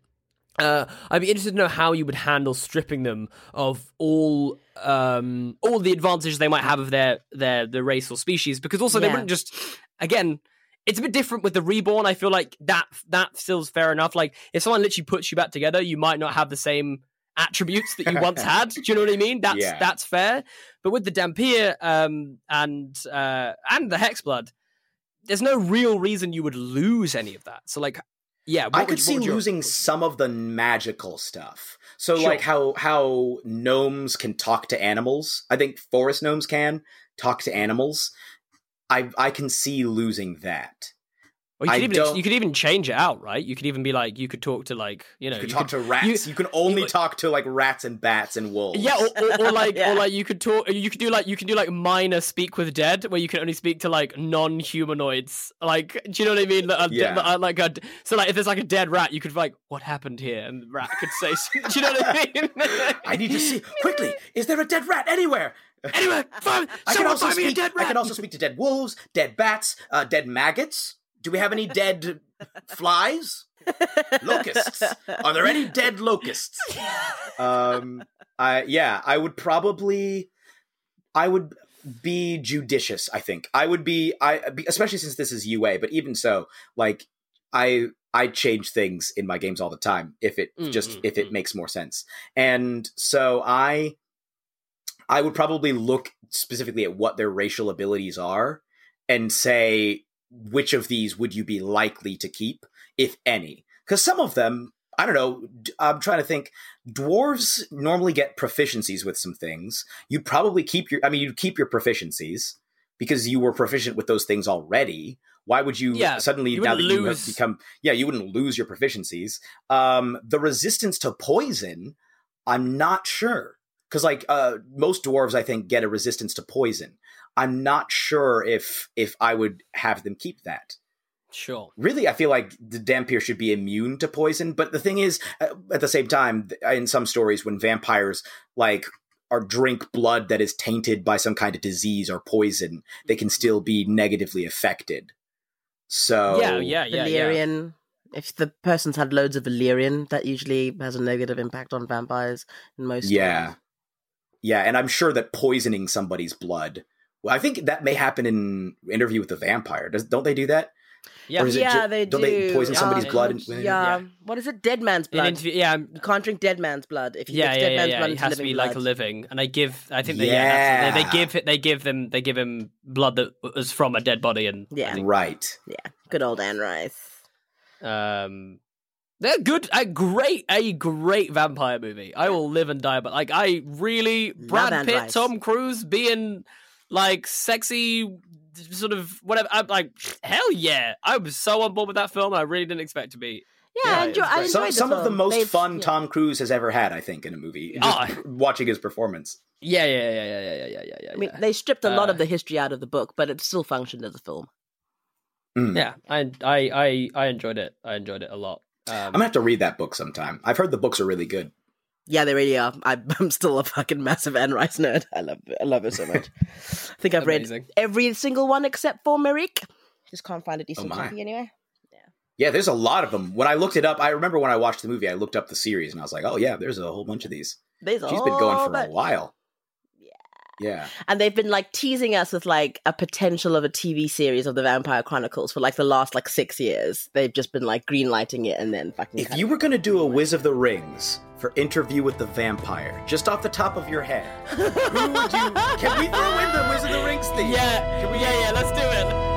Uh, I'd be interested to know how you would handle stripping them of all um, all the advantages they might have of their their their race or species, because also they wouldn't just again. It's a bit different with the reborn. I feel like that that still's fair enough. Like if someone literally puts you back together, you might not have the same attributes that you once had. Do you know what I mean? That's Yeah. that's fair. But with the Dhampir um, and uh, and the Hexblood, there's no real reason you would lose any of that. So like, yeah, I could see losing some of the magical stuff. So Sure. like how how gnomes can talk to animals. I think forest gnomes can talk to animals. I I can see losing that. Or you could I even you could even change it out, right? You could even be like, you could talk to like, you know, You could you talk could- to rats. You, can only you- talk to like rats and bats and wolves. Yeah, or, or, or like, Yeah. or like you could talk. You could do like you could do like minor speak with dead, where you can only speak to like non-humanoids. Like, do you know what I mean? Like, Yeah. uh, like a, so like if there's like a dead rat, you could be like, what happened here? And the rat could say, do you know what I mean? I need to see quickly. Is there a dead rat anywhere? anyway, find, I can also find me a speak. I can also speak to dead wolves, dead bats, uh, dead maggots. Do we have any dead flies? Locusts. Are there any dead locusts? Um, I yeah, I would probably, I would be judicious. I think I would be. I be- especially since this is UA, but even so, like I I change things in my games all the time if it Mm, just mm, if it mm. makes more sense. And so I I would probably look specifically at what their racial abilities are and say which of these would you be likely to keep if any. Cuz some of them I don't know. I'm trying to think. Dwarves normally get proficiencies with some things. You'd probably keep your. I mean, you'd keep your proficiencies because you were proficient with those things already. Why would you Yeah, suddenly you now that wouldn't you have become? Yeah, you wouldn't lose your proficiencies. Um, the resistance to poison, I'm not sure because like uh, most dwarves, I think get a resistance to poison. I'm not sure if if I would have them keep that Sure. really i feel like the dhampir should be immune to poison but the thing is uh, at the same time in some stories when vampires like are drink blood that is tainted by some kind of disease or poison they can still be negatively affected so yeah, yeah, yeah, yeah. If the person's had loads of Valyrian, that usually has a negative impact on vampires in most. yeah stories. Yeah and i'm sure that poisoning somebody's blood well i think that may happen in interview with the vampire Does, don't they do that Yeah. Or is it yeah, ju- they don't do. they poison somebody's Yeah. blood in- Yeah. when- What is it? Dead man's blood. interview, yeah, you can't drink dead man's blood. If you yeah, yeah, dead yeah, man's yeah. blood It has to living be like a living, and I give. I think they yeah, that's- they, they give it. They give them. They give him blood that was from a dead body, and Yeah. right Yeah, good old Anne Rice. um, they're good. A great, a great vampire movie. I will live and die, but like I really Brad Anne Pitt, Rice. Tom Cruise being like sexy. Sort of whatever. I'm like, hell yeah! I was so on board with that film. I really didn't expect to be. Yeah, Yeah, I enjoy, I enjoyed some, the some of the most They've- fun yeah. Tom Cruise has ever had, I think, in a movie. Just Ah. watching his performance. Yeah, yeah, yeah, yeah, yeah, yeah, yeah, yeah. I mean, they stripped a lot Uh, of the history out of the book, but it still functioned as a film. Mm. Yeah, I, I, I, I enjoyed it. I enjoyed it a lot. Um, I'm gonna have to read that book sometime. I've heard the books are really good. Yeah, they really are. I, I'm still a fucking massive Anne Rice nerd. I love it. I love it so much. I think I've Amazing. read every single one except for Merrick. Just can't find a decent my. copy anyway. Yeah, yeah, there's a lot of them. When I looked it up, I remember when I watched the movie, I looked up the series and I was like, oh yeah, there's a whole bunch of these. There's She's been going for bunch. a while. Yeah. And they've been like teasing us with like a potential of a TV series of the Vampire Chronicles for like the last like six years. They've just been like green lighting it and then fucking. If you were gonna do a Wiz of the Rings for Interview with the Vampire, just off the top of your head, who would you? Can we throw in the Wiz of the Rings theme? yeah, Can we- yeah, yeah. Let's do it.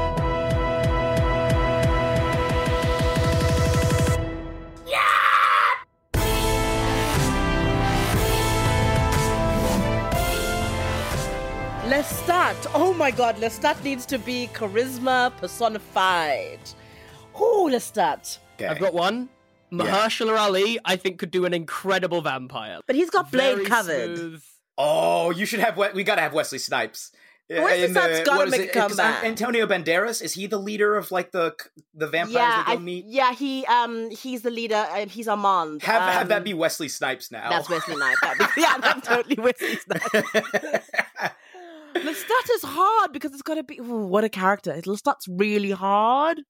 Lestat. Oh my god, Lestat needs to be charisma personified. Oh, Lestat. Okay. I've got one. Mahershala Ali, I think, could do an incredible vampire. But he's got Blade Very covered. smooth. Oh, you should have. We- We gotta have Wesley Snipes. Wesley in the- Snipes gotta what is make it? a 'Cause comeback. Antonio Banderas is he the leader of like the the vampires Yeah, that I, go meet? yeah, he um he's the leader. Uh, he's Armand. Have have Um, that be Wesley Snipes now. That's Wesley Snipes. That'd be- yeah, that's totally Wesley Snipes. Lestat is hard because it's got to be. Ooh, what a character! Lestat's really hard.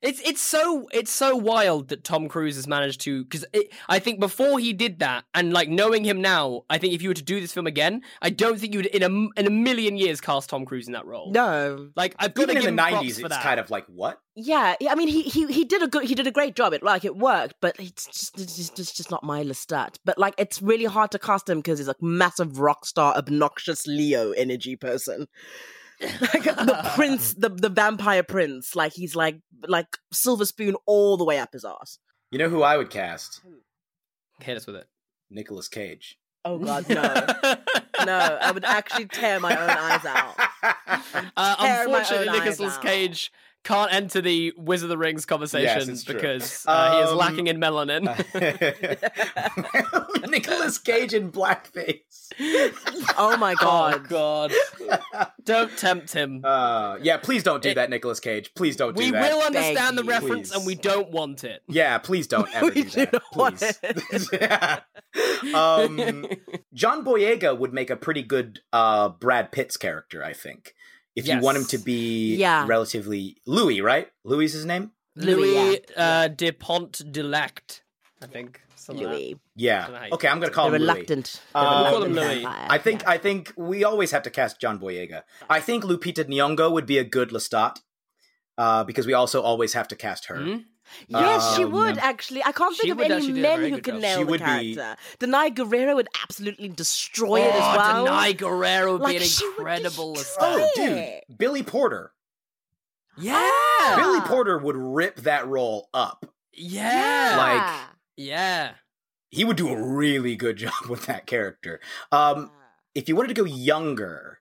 It's it's so it's so wild that Tom Cruise has managed to because I think before he did that and like knowing him now, I think if you were to do this film again, I don't think you would in a m- in a million years cast Tom Cruise in that role. No, Like I've got Even to in give the him '90s, for it's that. kind of like what? yeah, I mean he he he did a good he did a great job. It like it worked, but it's just it's just, it's just not my Lestat. But like it's really hard to cast him because he's a massive rock star, obnoxious Leo energy person. like the prince, the the vampire prince. Like he's like like silver spoon all the way up his ass. You know who I would cast? Hit us with it. Nicolas Cage. Oh god, no. no, I would actually tear my own eyes out. Uh, unfortunately, own Cage out. Cage can't enter the Wizard of the Rings conversation it's true. because uh, he is Um, lacking in melanin. Nicolas Cage in blackface. Oh my oh god. God! Don't tempt him. Uh, yeah, please don't do It- that, Nicolas Cage. Please don't do we that. We will understand the you. reference, Please. and we don't want it. Yeah, please don't ever We do do that. not want Please. Yeah. um, John Boyega would make a pretty good uh, Brad Pitt's character, I think. If you want him to be Yeah. relatively Louis, right? Louis is his name. Louis, Louis yeah. uh, de Pont de Lact, I think. something like that. Louis. Yeah. Okay, I'm gonna call The him Louis. reluctant. Uh, We'll call him Louis. vampire. I think Yeah. I think we always have to cast John Boyega. I think Lupita Nyong'o would be a good Lestat, uh, because we also always have to cast her. Mhm. Yes, she Um, would actually. I can't think of any actually do a men who can job. nail She the would be- character. Danai Gurira would absolutely destroy it as Oh, well. Danai Gurira would Like, be an would incredible destroy Oh, dude, Billy Porter. Yeah. Billy Porter would rip that role up. Yeah. Like- yeah. He would do a really good job with that character. Um, if you wanted to go younger,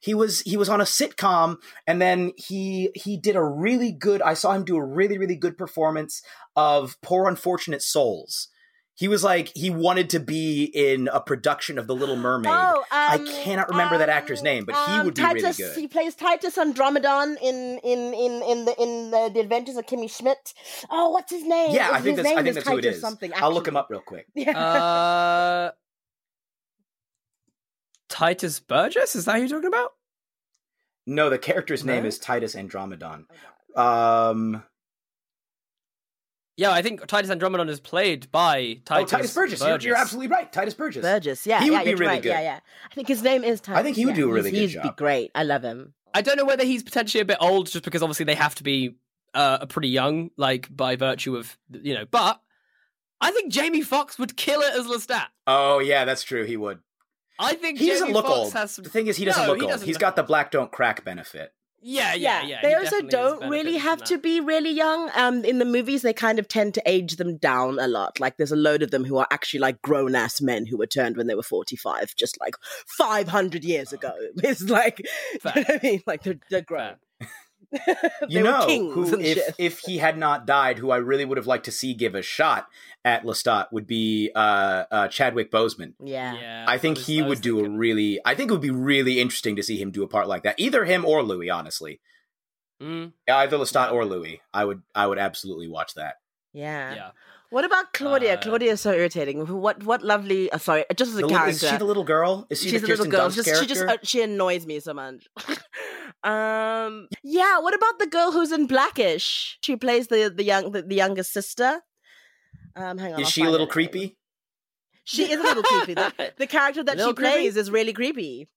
he was he was on a sitcom, and then he he did a really good. I saw him do a really really good performance of Poor Unfortunate Souls. He was like he wanted to be in a production of The Little Mermaid. Oh, I um, cannot remember that actor's um, name, but he um, would be Titus, really good. He plays Titus Andromedon in in in in the in the, the Adventures of Kimmy Schmidt. Oh, what's his name? Yeah, I His think that's name I think is that's who it Titus is. Something. I'll look him up real quick. Yeah. Uh, Tituss Burgess? Is that who you're talking about? No, the character's name is Titus Andromedon. Um, Yeah, I think Titus Andromedon is played by Titus, oh, Tituss Burgess. You're, you're absolutely right. Tituss Burgess. Burgess. Yeah, He would yeah, be really right. good. Yeah, yeah. I think his name is Titus. I think he would yeah. do a really he's, good He'd be great. I love him. I don't know whether he's potentially a bit old just because obviously they have to be uh, a pretty young, like by virtue of you know. But I think Jamie Foxx would kill it as Lestat. Oh yeah, that's true. He would. I think He Jamie doesn't look Foxx old. Has some... The thing is, he doesn't No, look he old. doesn't He's look got the black don't crack benefit. Yeah, yeah, yeah. They he also don't really have to be really young. Um, in the movies, they kind of tend to age them down a lot. Like, there's a load of them who are actually like grown ass men who were turned when they were 45, just like 500 years ago. It's like, you know what I mean? Like, they're, they're grown. You They were know, kings who and if shit. if he had not died, who I really would have liked to see give a shot at Lestat would be uh, uh, Chadwick Boseman. Yeah. Yeah, I think was- he was would do a really. I think it would be really interesting to see him do a part like that. Either him or Louis, honestly. Mm, Either Lestat or Louis. I would. I would absolutely watch that. Yeah. yeah. What about Claudia? Uh, Claudia is so irritating. What what lovely. Uh, sorry, just as a The character. is she the little girl? Is she She's the a little girl. Just, character? she just uh, she annoys me so much. um, yeah. What about the girl who's in Blackish? She plays the the young the, the younger sister. Um, hang on. is I'll she a little creepy? She is a little creepy. The, the character that she plays creepy? is really creepy.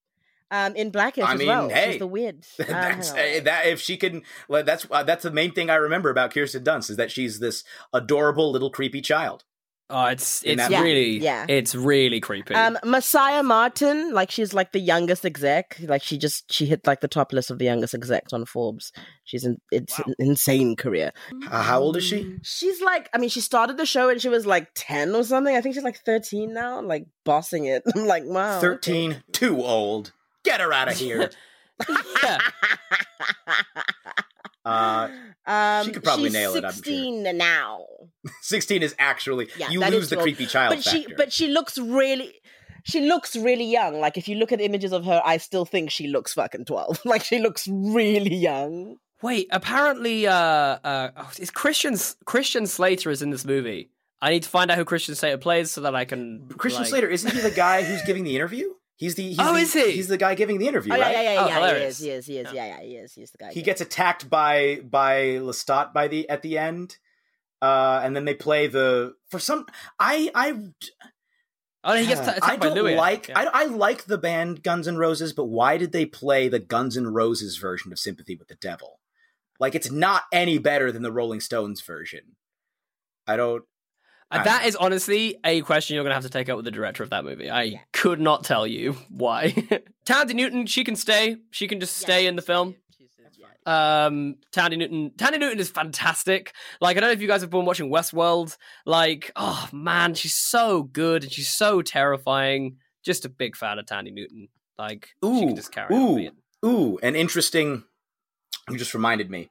Um, in Blackish I as mean, well. hey, She's the weird. Um, that's uh, that. If she can, well, that's uh, that's the main thing I remember about Kirsten Dunst is that she's this adorable little creepy child. Oh, it's it's that movie. really Yeah. it's really creepy. Um, Marsai Martin, like she's like the youngest exec. Like she just she hit like the top list of the youngest execs on Forbes. She's in it's an insane career. Uh, how old is she? She's like, I mean, she started the show and she was like ten or something. I think she's like thirteen now, like bossing it. I'm like, wow, okay. Thirteen. Too old. Get her out of here. yeah. Uh, um, she could probably she's nail it, I'm sure. Sixteen now, Sixteen is actually Yeah, you lose the old. creepy child but factor. she but she looks really. She looks really young. Like if you look at images of her, I still think she looks fucking twelve. Like she looks really young. Wait, apparently, uh, uh, oh, is Christian Christian Slater is in this movie. I need to find out who Christian Slater plays so that I can. Christian like- Slater isn't he the guy who's giving the interview? He's the he's Oh, the, is he? He's the guy giving the interview, Oh yeah, right? yeah, yeah, Oh, yeah. hilarious. He is, he is, he is. Yeah, yeah, he is. He's the guy. He gets attacked by by Lestat by the at the end, uh, and then they play the for some. I I Oh, he gets Uh, attacked I don't Louis. like Yeah. I, I like the band Guns N' Roses, but why did they play the Guns N' Roses version of Sympathy with the Devil? Like it's not any better than the Rolling Stones version. I don't. Uh, that is honestly a question you're going to have to take up with the director of that movie. I could not tell you why. Thandie Newton, she can stay. She can just stay in the film. Um, Thandie Newton, Thandie Newton is fantastic. Like, I don't know if you guys have been watching Westworld. Like, oh man, she's so good and she's so terrifying. Just a big fan of Thandie Newton. Like, she Ooh, can just carry ooh, ooh, an interesting. You just reminded me.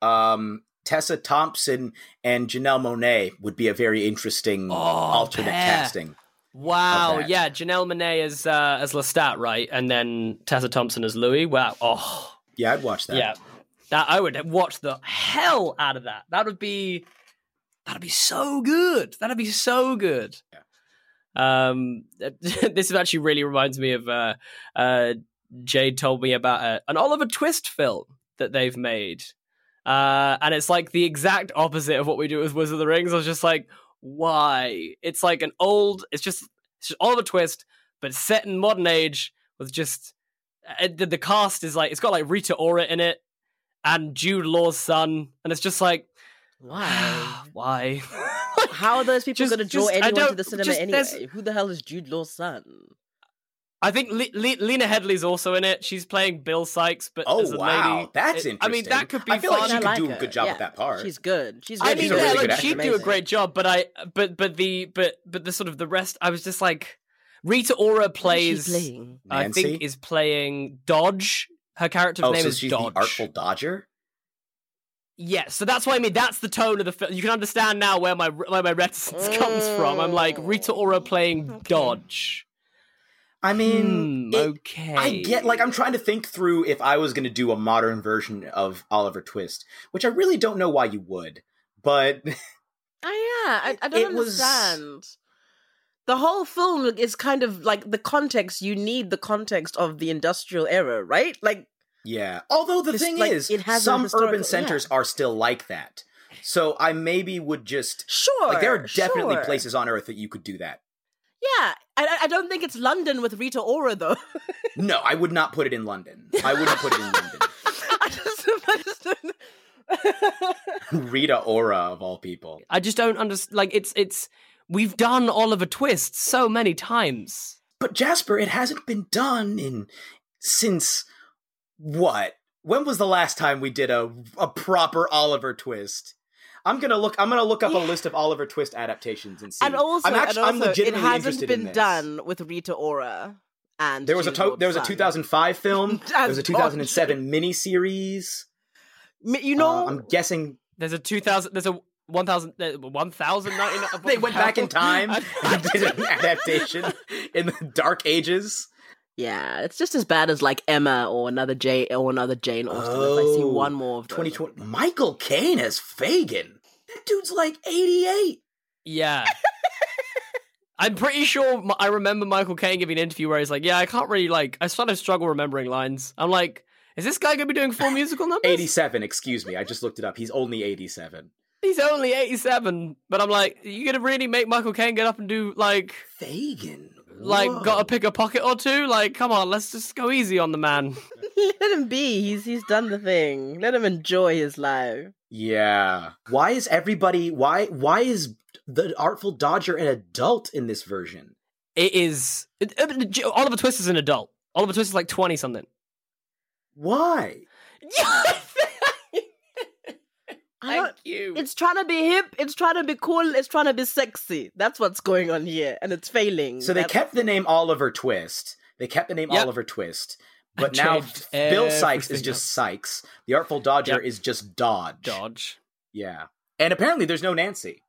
Um, Tessa Thompson and Janelle Monae would be a very interesting Oh, alternate pair. casting. Wow, yeah, Janelle Monae as uh, as Lestat, right, and then Tessa Thompson as Louis. Wow, oh, Yeah, I'd watch that. yeah, that I would watch the hell out of that. That would be that'd be so good. That'd be so good. Yeah. Um, this actually really reminds me of uh, uh, Jade told me about a, an Oliver Twist film that they've made. Uh, and it's like the exact opposite of what we do with Wizard of the Rings. I was just like, why? It's like an old, it's just, it's just Oliver Twist, but set in modern age with just, uh, the, the cast is like, it's got like Rita Ora in it and Jude Law's son. And it's just like, Why? Why? How are those people going to draw just- anyone to the cinema just- anyway? Who the hell is Jude Law's son? I think Le- Le- Lena Headey's also in it. She's playing Bill Sikes, but Oh as a wow, lady. that's It- interesting. I mean, that could be I feel fun. like she I could like do her. a good job Yeah, with that part. She's good. She's I really mean, she's good. yeah, really look, good she'd actress. do a great job, but I, but but the but but the sort of the rest, I was just like, Rita Ora What is she plays. I think is playing Dodge. Her character's oh, name so is she's Dodge. the artful dodger. Yeah, so that's what I mean. That's the tone of the film. You can understand now where my where my reticence comes from. I'm like Rita Ora playing Dodge. I mean, Hmm, it- okay. I get like I'm trying to think through if I was going to do a modern version of Oliver Twist, which I really don't know why you would, but Oh yeah, I, I don't It was- understand. The whole film is kind of like the context. You need the context of the industrial era, right? Like, yeah. Although the thing like, is, it has some urban centers are still like that. So I maybe would just sure, like there are definitely sure. places on Earth that you could do that. Yeah, I, I- I don't think it's London with Rita Ora though. No, I would not put it in London. I wouldn't put it in London. I just, I just don't- Rita Ora of all people. I just don't understand. Like it's it's we've done Oliver Twist so many times. But Jasper, it hasn't been done in since what? When was the last time we did a a proper Oliver Twist? I'm gonna look. I'm gonna look up a list of Oliver Twist adaptations and see. and also, I'm actually, and I'm also, it hasn't been done with Rita Ora. And There was a to- there was a 2005 film. there was a 2007 miniseries. Mi- You know, Uh, I'm guessing There's a two thousand. There's a one thousand. uh, One thousand ninety nine. they went back in time and did an adaptation in the Dark Ages. Yeah, it's just as bad as like Emma or another Jane or another Jane Austen. if I see oh, one more of them. 2020. Michael Caine as Fagin. That dude's like 88. Yeah. I'm pretty sure I remember Michael Caine giving an interview where he's like, "Yeah, I can't really like. I sort of struggle remembering lines." I'm like, "Is this guy gonna be doing full musical numbers?" 87, excuse me. I just looked it up. He's only 87. He's only 87, but I'm like, you gonna really make Michael Caine get up and do like, Fagin. Like, Whoa. gotta pick a pocket or two? Like, come on, let's just go easy on the man. Let him be. He's he's done the thing. Let him enjoy his life. Yeah. Why is everybody why why is the Artful Dodger an adult in this version? It is it, uh, J- Oliver Twist is an adult. Oliver Twist is like 20 something. Why? I don't, you. it's trying to be hip. It's trying to be cool. It's trying to be sexy. That's what's going on here, and it's failing. So they That's- kept the name Oliver Twist. They kept the name Yep. Oliver Twist. But And now Bill Sikes is just up. Sikes. The Artful Dodger Yep. is just Dodge. Dodge. Yeah. And apparently there's no Nancy.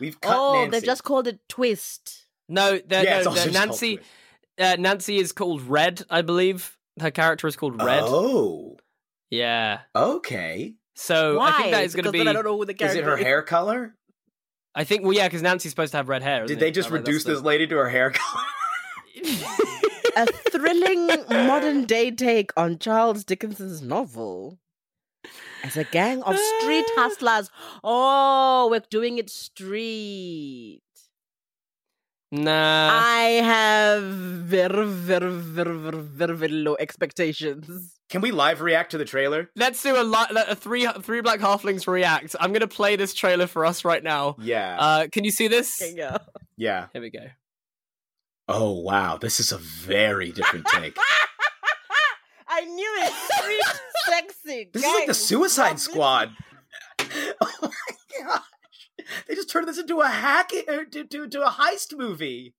We've cut Oh, Nancy. they've just called it twist. No, they're, Yeah, no, also they're Nancy. Uh, Nancy is called Red, I believe. Her character is called Red. Oh. Yeah. Okay. So Why? I think that is going to be. I don't know who the Is it her hair color? I think well, yeah, because Nancy's supposed to have red hair. Did they it? just I reduce that's this lady to her hair color? a thrilling modern day take on Charles Dickens's novel. As a gang of street hustlers. Oh, we're doing it street. The- Nah. I have very, very, very, very, very, very low expectations. Can we live react to the trailer? Let's do a, li- a three three black halflings react. I'm gonna play this trailer for us right now. Yeah. Uh, can you see this? Okay, go. yeah. Here we go. Oh wow, this is a very different take. I knew it. Street sexy. This is like the. Suicide Squad. oh my gosh. They just turned this into a hack or to, to, to a heist movie.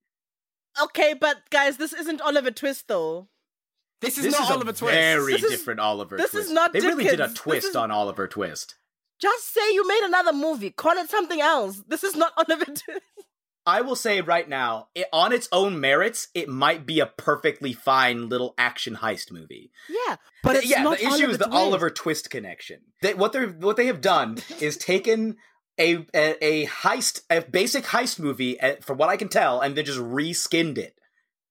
Okay, but guys, this isn't Oliver Twist though. This is this not is Oliver a Twist. very This is- different Oliver this Twist. is not They really did a twist is- on Oliver Twist. Just say you made another movie. Call it something else. This is not Oliver Twist. I will say right now, it, on its own merits, it might be a perfectly fine little action heist movie. Yeah, but it's yeah, not the issue Oliver is the Twist. Oliver Twist connection. They, what they're what they have done is taken a, a a heist, a basic heist movie, uh, from what I can tell, and then just reskinned it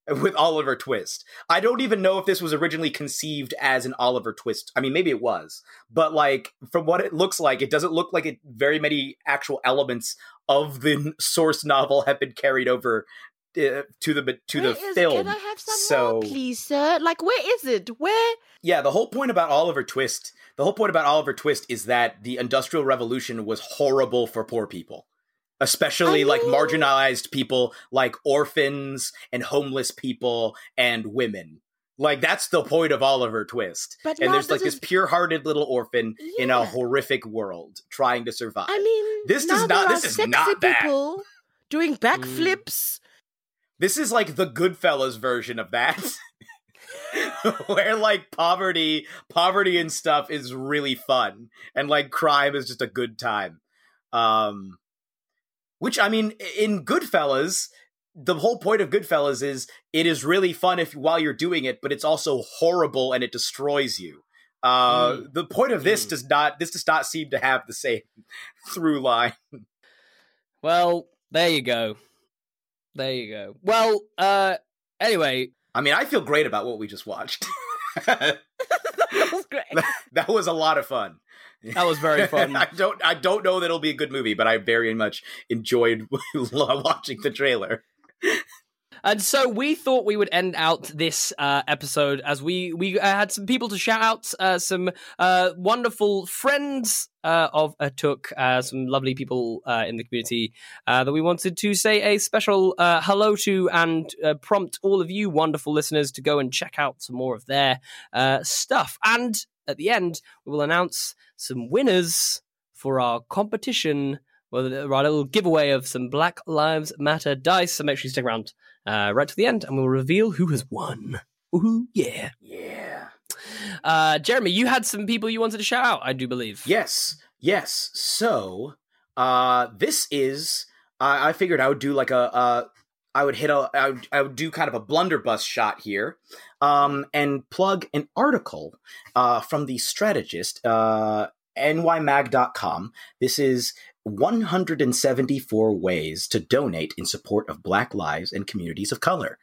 with Oliver Twist. I don't even know if this was originally conceived as an Oliver Twist. I mean, maybe it was, but like from what it looks like, it doesn't look like it. Very many actual elements of the source novel have been carried over uh, to the to Where the is- film. Can I have some so more, please, sir? Like, where is it? Where? yeah, the whole point about Oliver Twist, the whole point about Oliver Twist is that the Industrial Revolution was horrible for poor people. Especially like marginalized people like orphans and homeless people and women. Like that's the point of Oliver Twist. But and there's like this is- pure-hearted little orphan in a horrific world trying to survive. I mean, This does not- this is not that. doing backflips. This is like the Goodfellas version of that. Where like poverty, poverty and stuff is really fun and like crime is just a good time. Um which I mean in Goodfellas, the whole point of Goodfellas is it is really fun if while you're doing it, but it's also horrible and it destroys you. Uh the point of this Mm. does not this does not seem to have the same through line. Well, there you go. There you go. Well, uh, anyway, I mean, I feel great about what we just watched. that was great. that was a lot of fun. That was very fun. I don't I don't know that it'll be a good movie, but I very much enjoyed watching the trailer. And so we thought we would end out this uh, episode as we we uh, had some people to shout out, uh, some uh, wonderful friends uh, of uh, Took, uh, some lovely people uh, in the community uh, that we wanted to say a special uh, hello to and uh, prompt all of you wonderful listeners to go and check out some more of their uh, stuff. And at the end, we will announce some winners for our competition. Well, a little giveaway of some Black Lives Matter dice. So make sure you stick around uh, right to the end, and we'll reveal who has won. Ooh, yeah. Yeah. Uh, Jeremy, you had some people you wanted to shout out, I do believe. Yes. Yes. So, uh this is I I figured I would do like a uh I would hit a I would, I would do kind of a blunderbuss shot here. Um and plug an article uh from the strategist uh nymag.com. This is 174 ways to donate in support of Black lives and communities of color.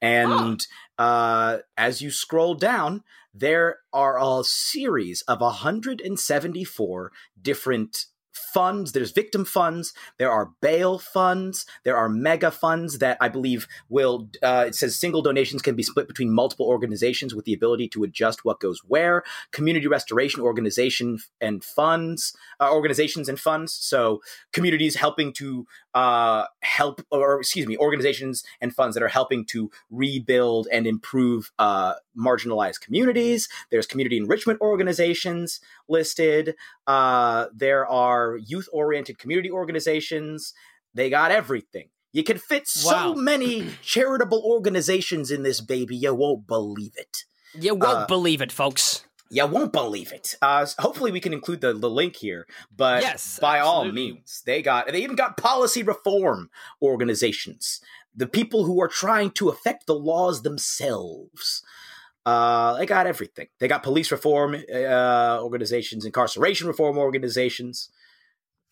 And uh, as you scroll down, there are a series of 174 different funds. There's victim funds. There are bail funds. There are mega funds that I believe will. Uh, it says single donations can be split between multiple organizations with the ability to adjust what goes where. Community restoration organization and funds, uh, organizations and funds. So communities helping to uh, help, or excuse me, organizations and funds that are helping to rebuild and improve uh, marginalized communities. There's community enrichment organizations listed. Uh, there are youth oriented community organizations. They got everything. You can fit so Wow. many charitable organizations in this baby, you won't believe it. You won't Uh, believe it, folks. You won't believe it. Uh, hopefully, we can include the, the link here. But Yes, by all means, they got they even got policy reform organizations, the people who are trying to affect the laws themselves. Uh, they got everything. They got police reform uh, organizations, incarceration reform organizations.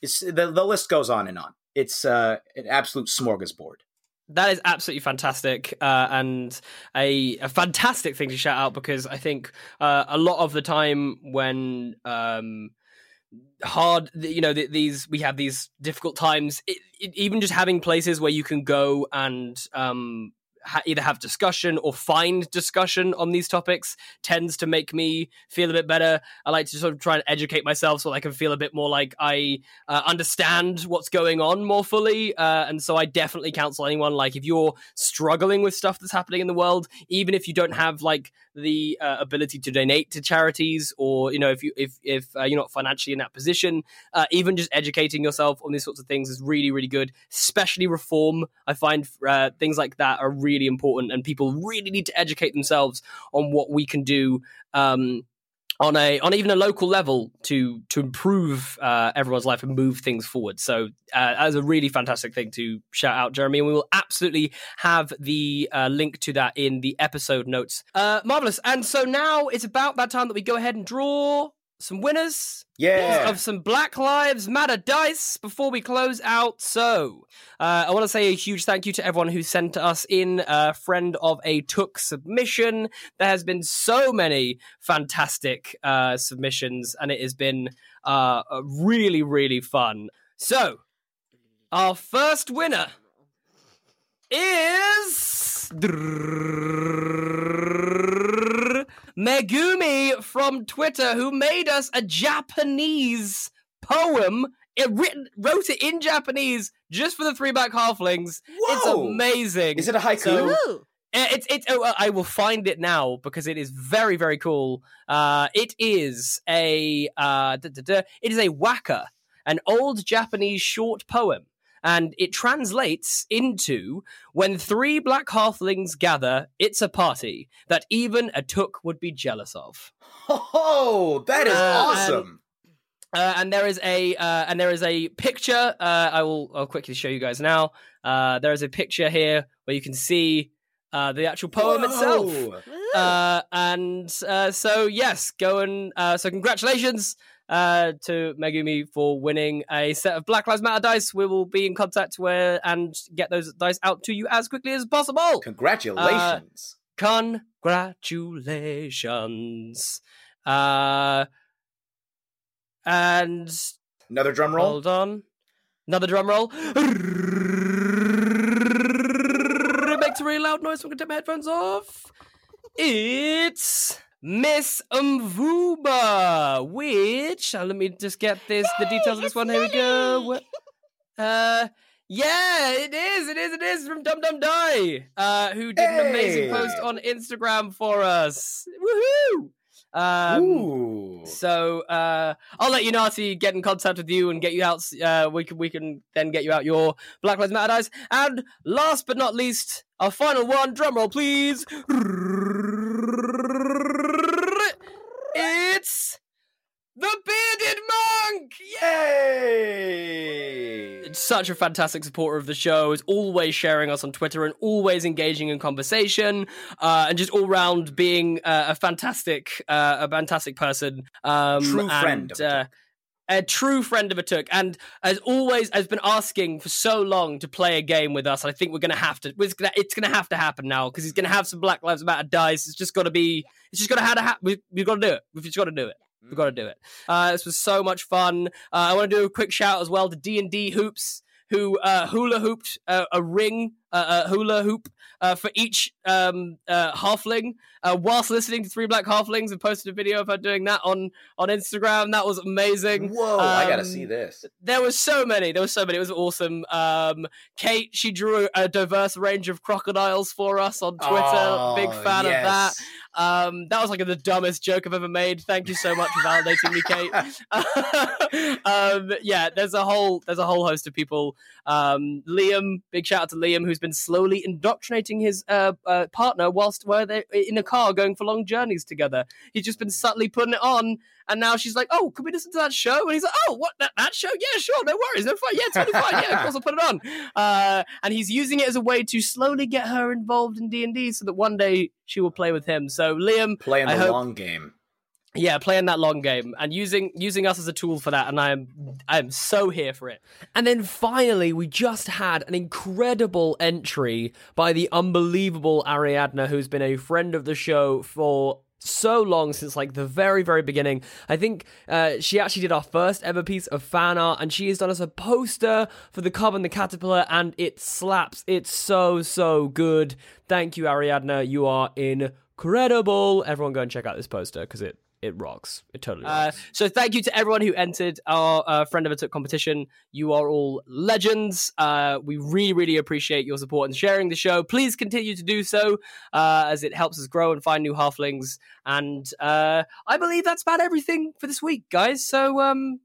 It's the, the list goes on and on. It's uh, an absolute smorgasbord. That is absolutely fantastic uh, and a, a fantastic thing to shout out because I think uh, a lot of the time when um, hard, you know, th- these we have these difficult times. It, it, even just having places where you can go and um, ha- either have discussion or find discussion on these topics tends to make me feel a bit better. I like to sort of try and educate myself so I can feel a bit more like I uh, understand what's going on more fully. Uh, and so I definitely counsel anyone like if you're struggling with stuff that's happening in the world, even if you don't have like the uh, ability to donate to charities or you know if you if if uh, you're not financially in that position uh, even just educating yourself on these sorts of things is really really good. Especially reform i find uh, things like that are really important and people really need to educate themselves on what we can do um, on a on even a local level to to improve uh, everyone's life and move things forward. So uh, that is a really fantastic thing to shout out, Jeremy, and we will absolutely have the uh, link to that in the episode notes. Uh, marvelous. And so now it's about that time that we go ahead and draw some winners Yeah. of some Black Lives Matter dice before we close out. So, uh, I want to say a huge thank you to everyone who sent us in a friend of a Took submission. There has been so many fantastic uh, submissions, and it has been uh, uh, really, really fun. So, our first winner is Megumi from Twitter, who made us a Japanese poem. It written, wrote it in Japanese just for the Three Black Halflings. It's amazing. Is it a haiku? So- Uh, It's it's. Oh, uh, I will find it now because it is very very cool. Uh, it is a uh, duh, duh, duh. it is a waka, an old Japanese short poem, and it translates into when three black halflings gather, it's a party that even a took would be jealous of. Oh, that is Uh, awesome. Uh, and there is a uh, and there is a picture. Uh, I will I'll quickly show you guys now. Uh, there is a picture here where you can see uh, the actual poem itself. Whoa. Uh, and uh, so yes, go and uh, so congratulations uh, to Megumi for winning a set of Black Lives Matter dice. We will be in contact where and get those dice out to you as quickly as possible. Congratulations. Congratulations. Uh, and Another drum roll. hold on, another drum roll. Makes a really loud noise. when I'm gonna take my headphones off. It's Miss Mvuba, which uh, let me just get this the details of this one. Here we go. Uh, yeah, it is. It is. It is from Dum Dum Die, uh, who did an amazing post on Instagram for us. Woohoo! Um, Ooh. so uh, I'll let Unati get in contact with you and get you out. Uh, we can we can then get you out your Black Lives Matter dice. And last but not least, our final one. Drum roll, please. It's the bearded monk. Yay! Such a fantastic supporter of the show. Is always sharing us on Twitter and always engaging in conversation, uh, and just all round being uh, a fantastic, uh, a fantastic person. Um, True friend and, of a true friend of a took, and as always, has been asking for so long to play a game with us. I think we're gonna have to. It's gonna, it's gonna have to happen now because he's gonna have some Black Lives Matter dice. It's just got to be. It's just gonna have to happen. We, we've got to do it. We've just got to do it. We've got to do it. Uh, this was so much fun. Uh, I want to do a quick shout as well to D and D Hoops, who uh, hula hooped a ring, uh, uh, hula hoop uh, for each um, uh, halfling uh, whilst listening to Three Black Halflings, and posted a video of her doing that on on Instagram. That was amazing. Whoa, I gotta Um, see this. there was so many. There was so many. It was awesome. Um, Kate, she drew a diverse range of crocodiles for us on Twitter. Oh, Big fan of that. Um, that was like the dumbest joke I've ever made. Thank you so much for validating me, Kate. um, yeah, there's a whole there's a whole host of people. Um, Liam, big shout out to Liam, who's been slowly indoctrinating his uh, uh, partner whilst where they're in a car going for long journeys together. He's just been subtly putting it on, and now she's like, "Oh, can we listen to that show?" And he's like, "Oh, what that, that show? Yeah, sure, no worries, no fine, yeah, totally fine, yeah, of course I'll put it on." Uh, and he's using it as a way to slowly get her involved in D and D, so that one day she will play with him. So Liam, Playing the hope- long game. Yeah, playing that long game and using using us as a tool for that, and I'm I'm so here for it. And then finally, we just had an incredible entry by the unbelievable Ariadna, who's been a friend of the show for so long since like the very very beginning. I think uh, she actually did our first ever piece of fan art and she has done us a poster for the cub and the caterpillar and it slaps. It's so so good. Thank you ariadna you are incredible. Everyone go and check out this poster because it it rocks. It totally rocks. so thank you to everyone who entered our uh, friend of a took competition. You are all legends. Uh, we really, really appreciate your support and sharing the show. Please continue to do so uh, as it helps us grow and find new halflings. And uh, I believe that's about everything for this week, guys. So um,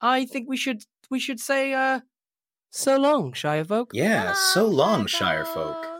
I think we should we should say uh, so long, Shire folk. Yeah, so long, Shire folk.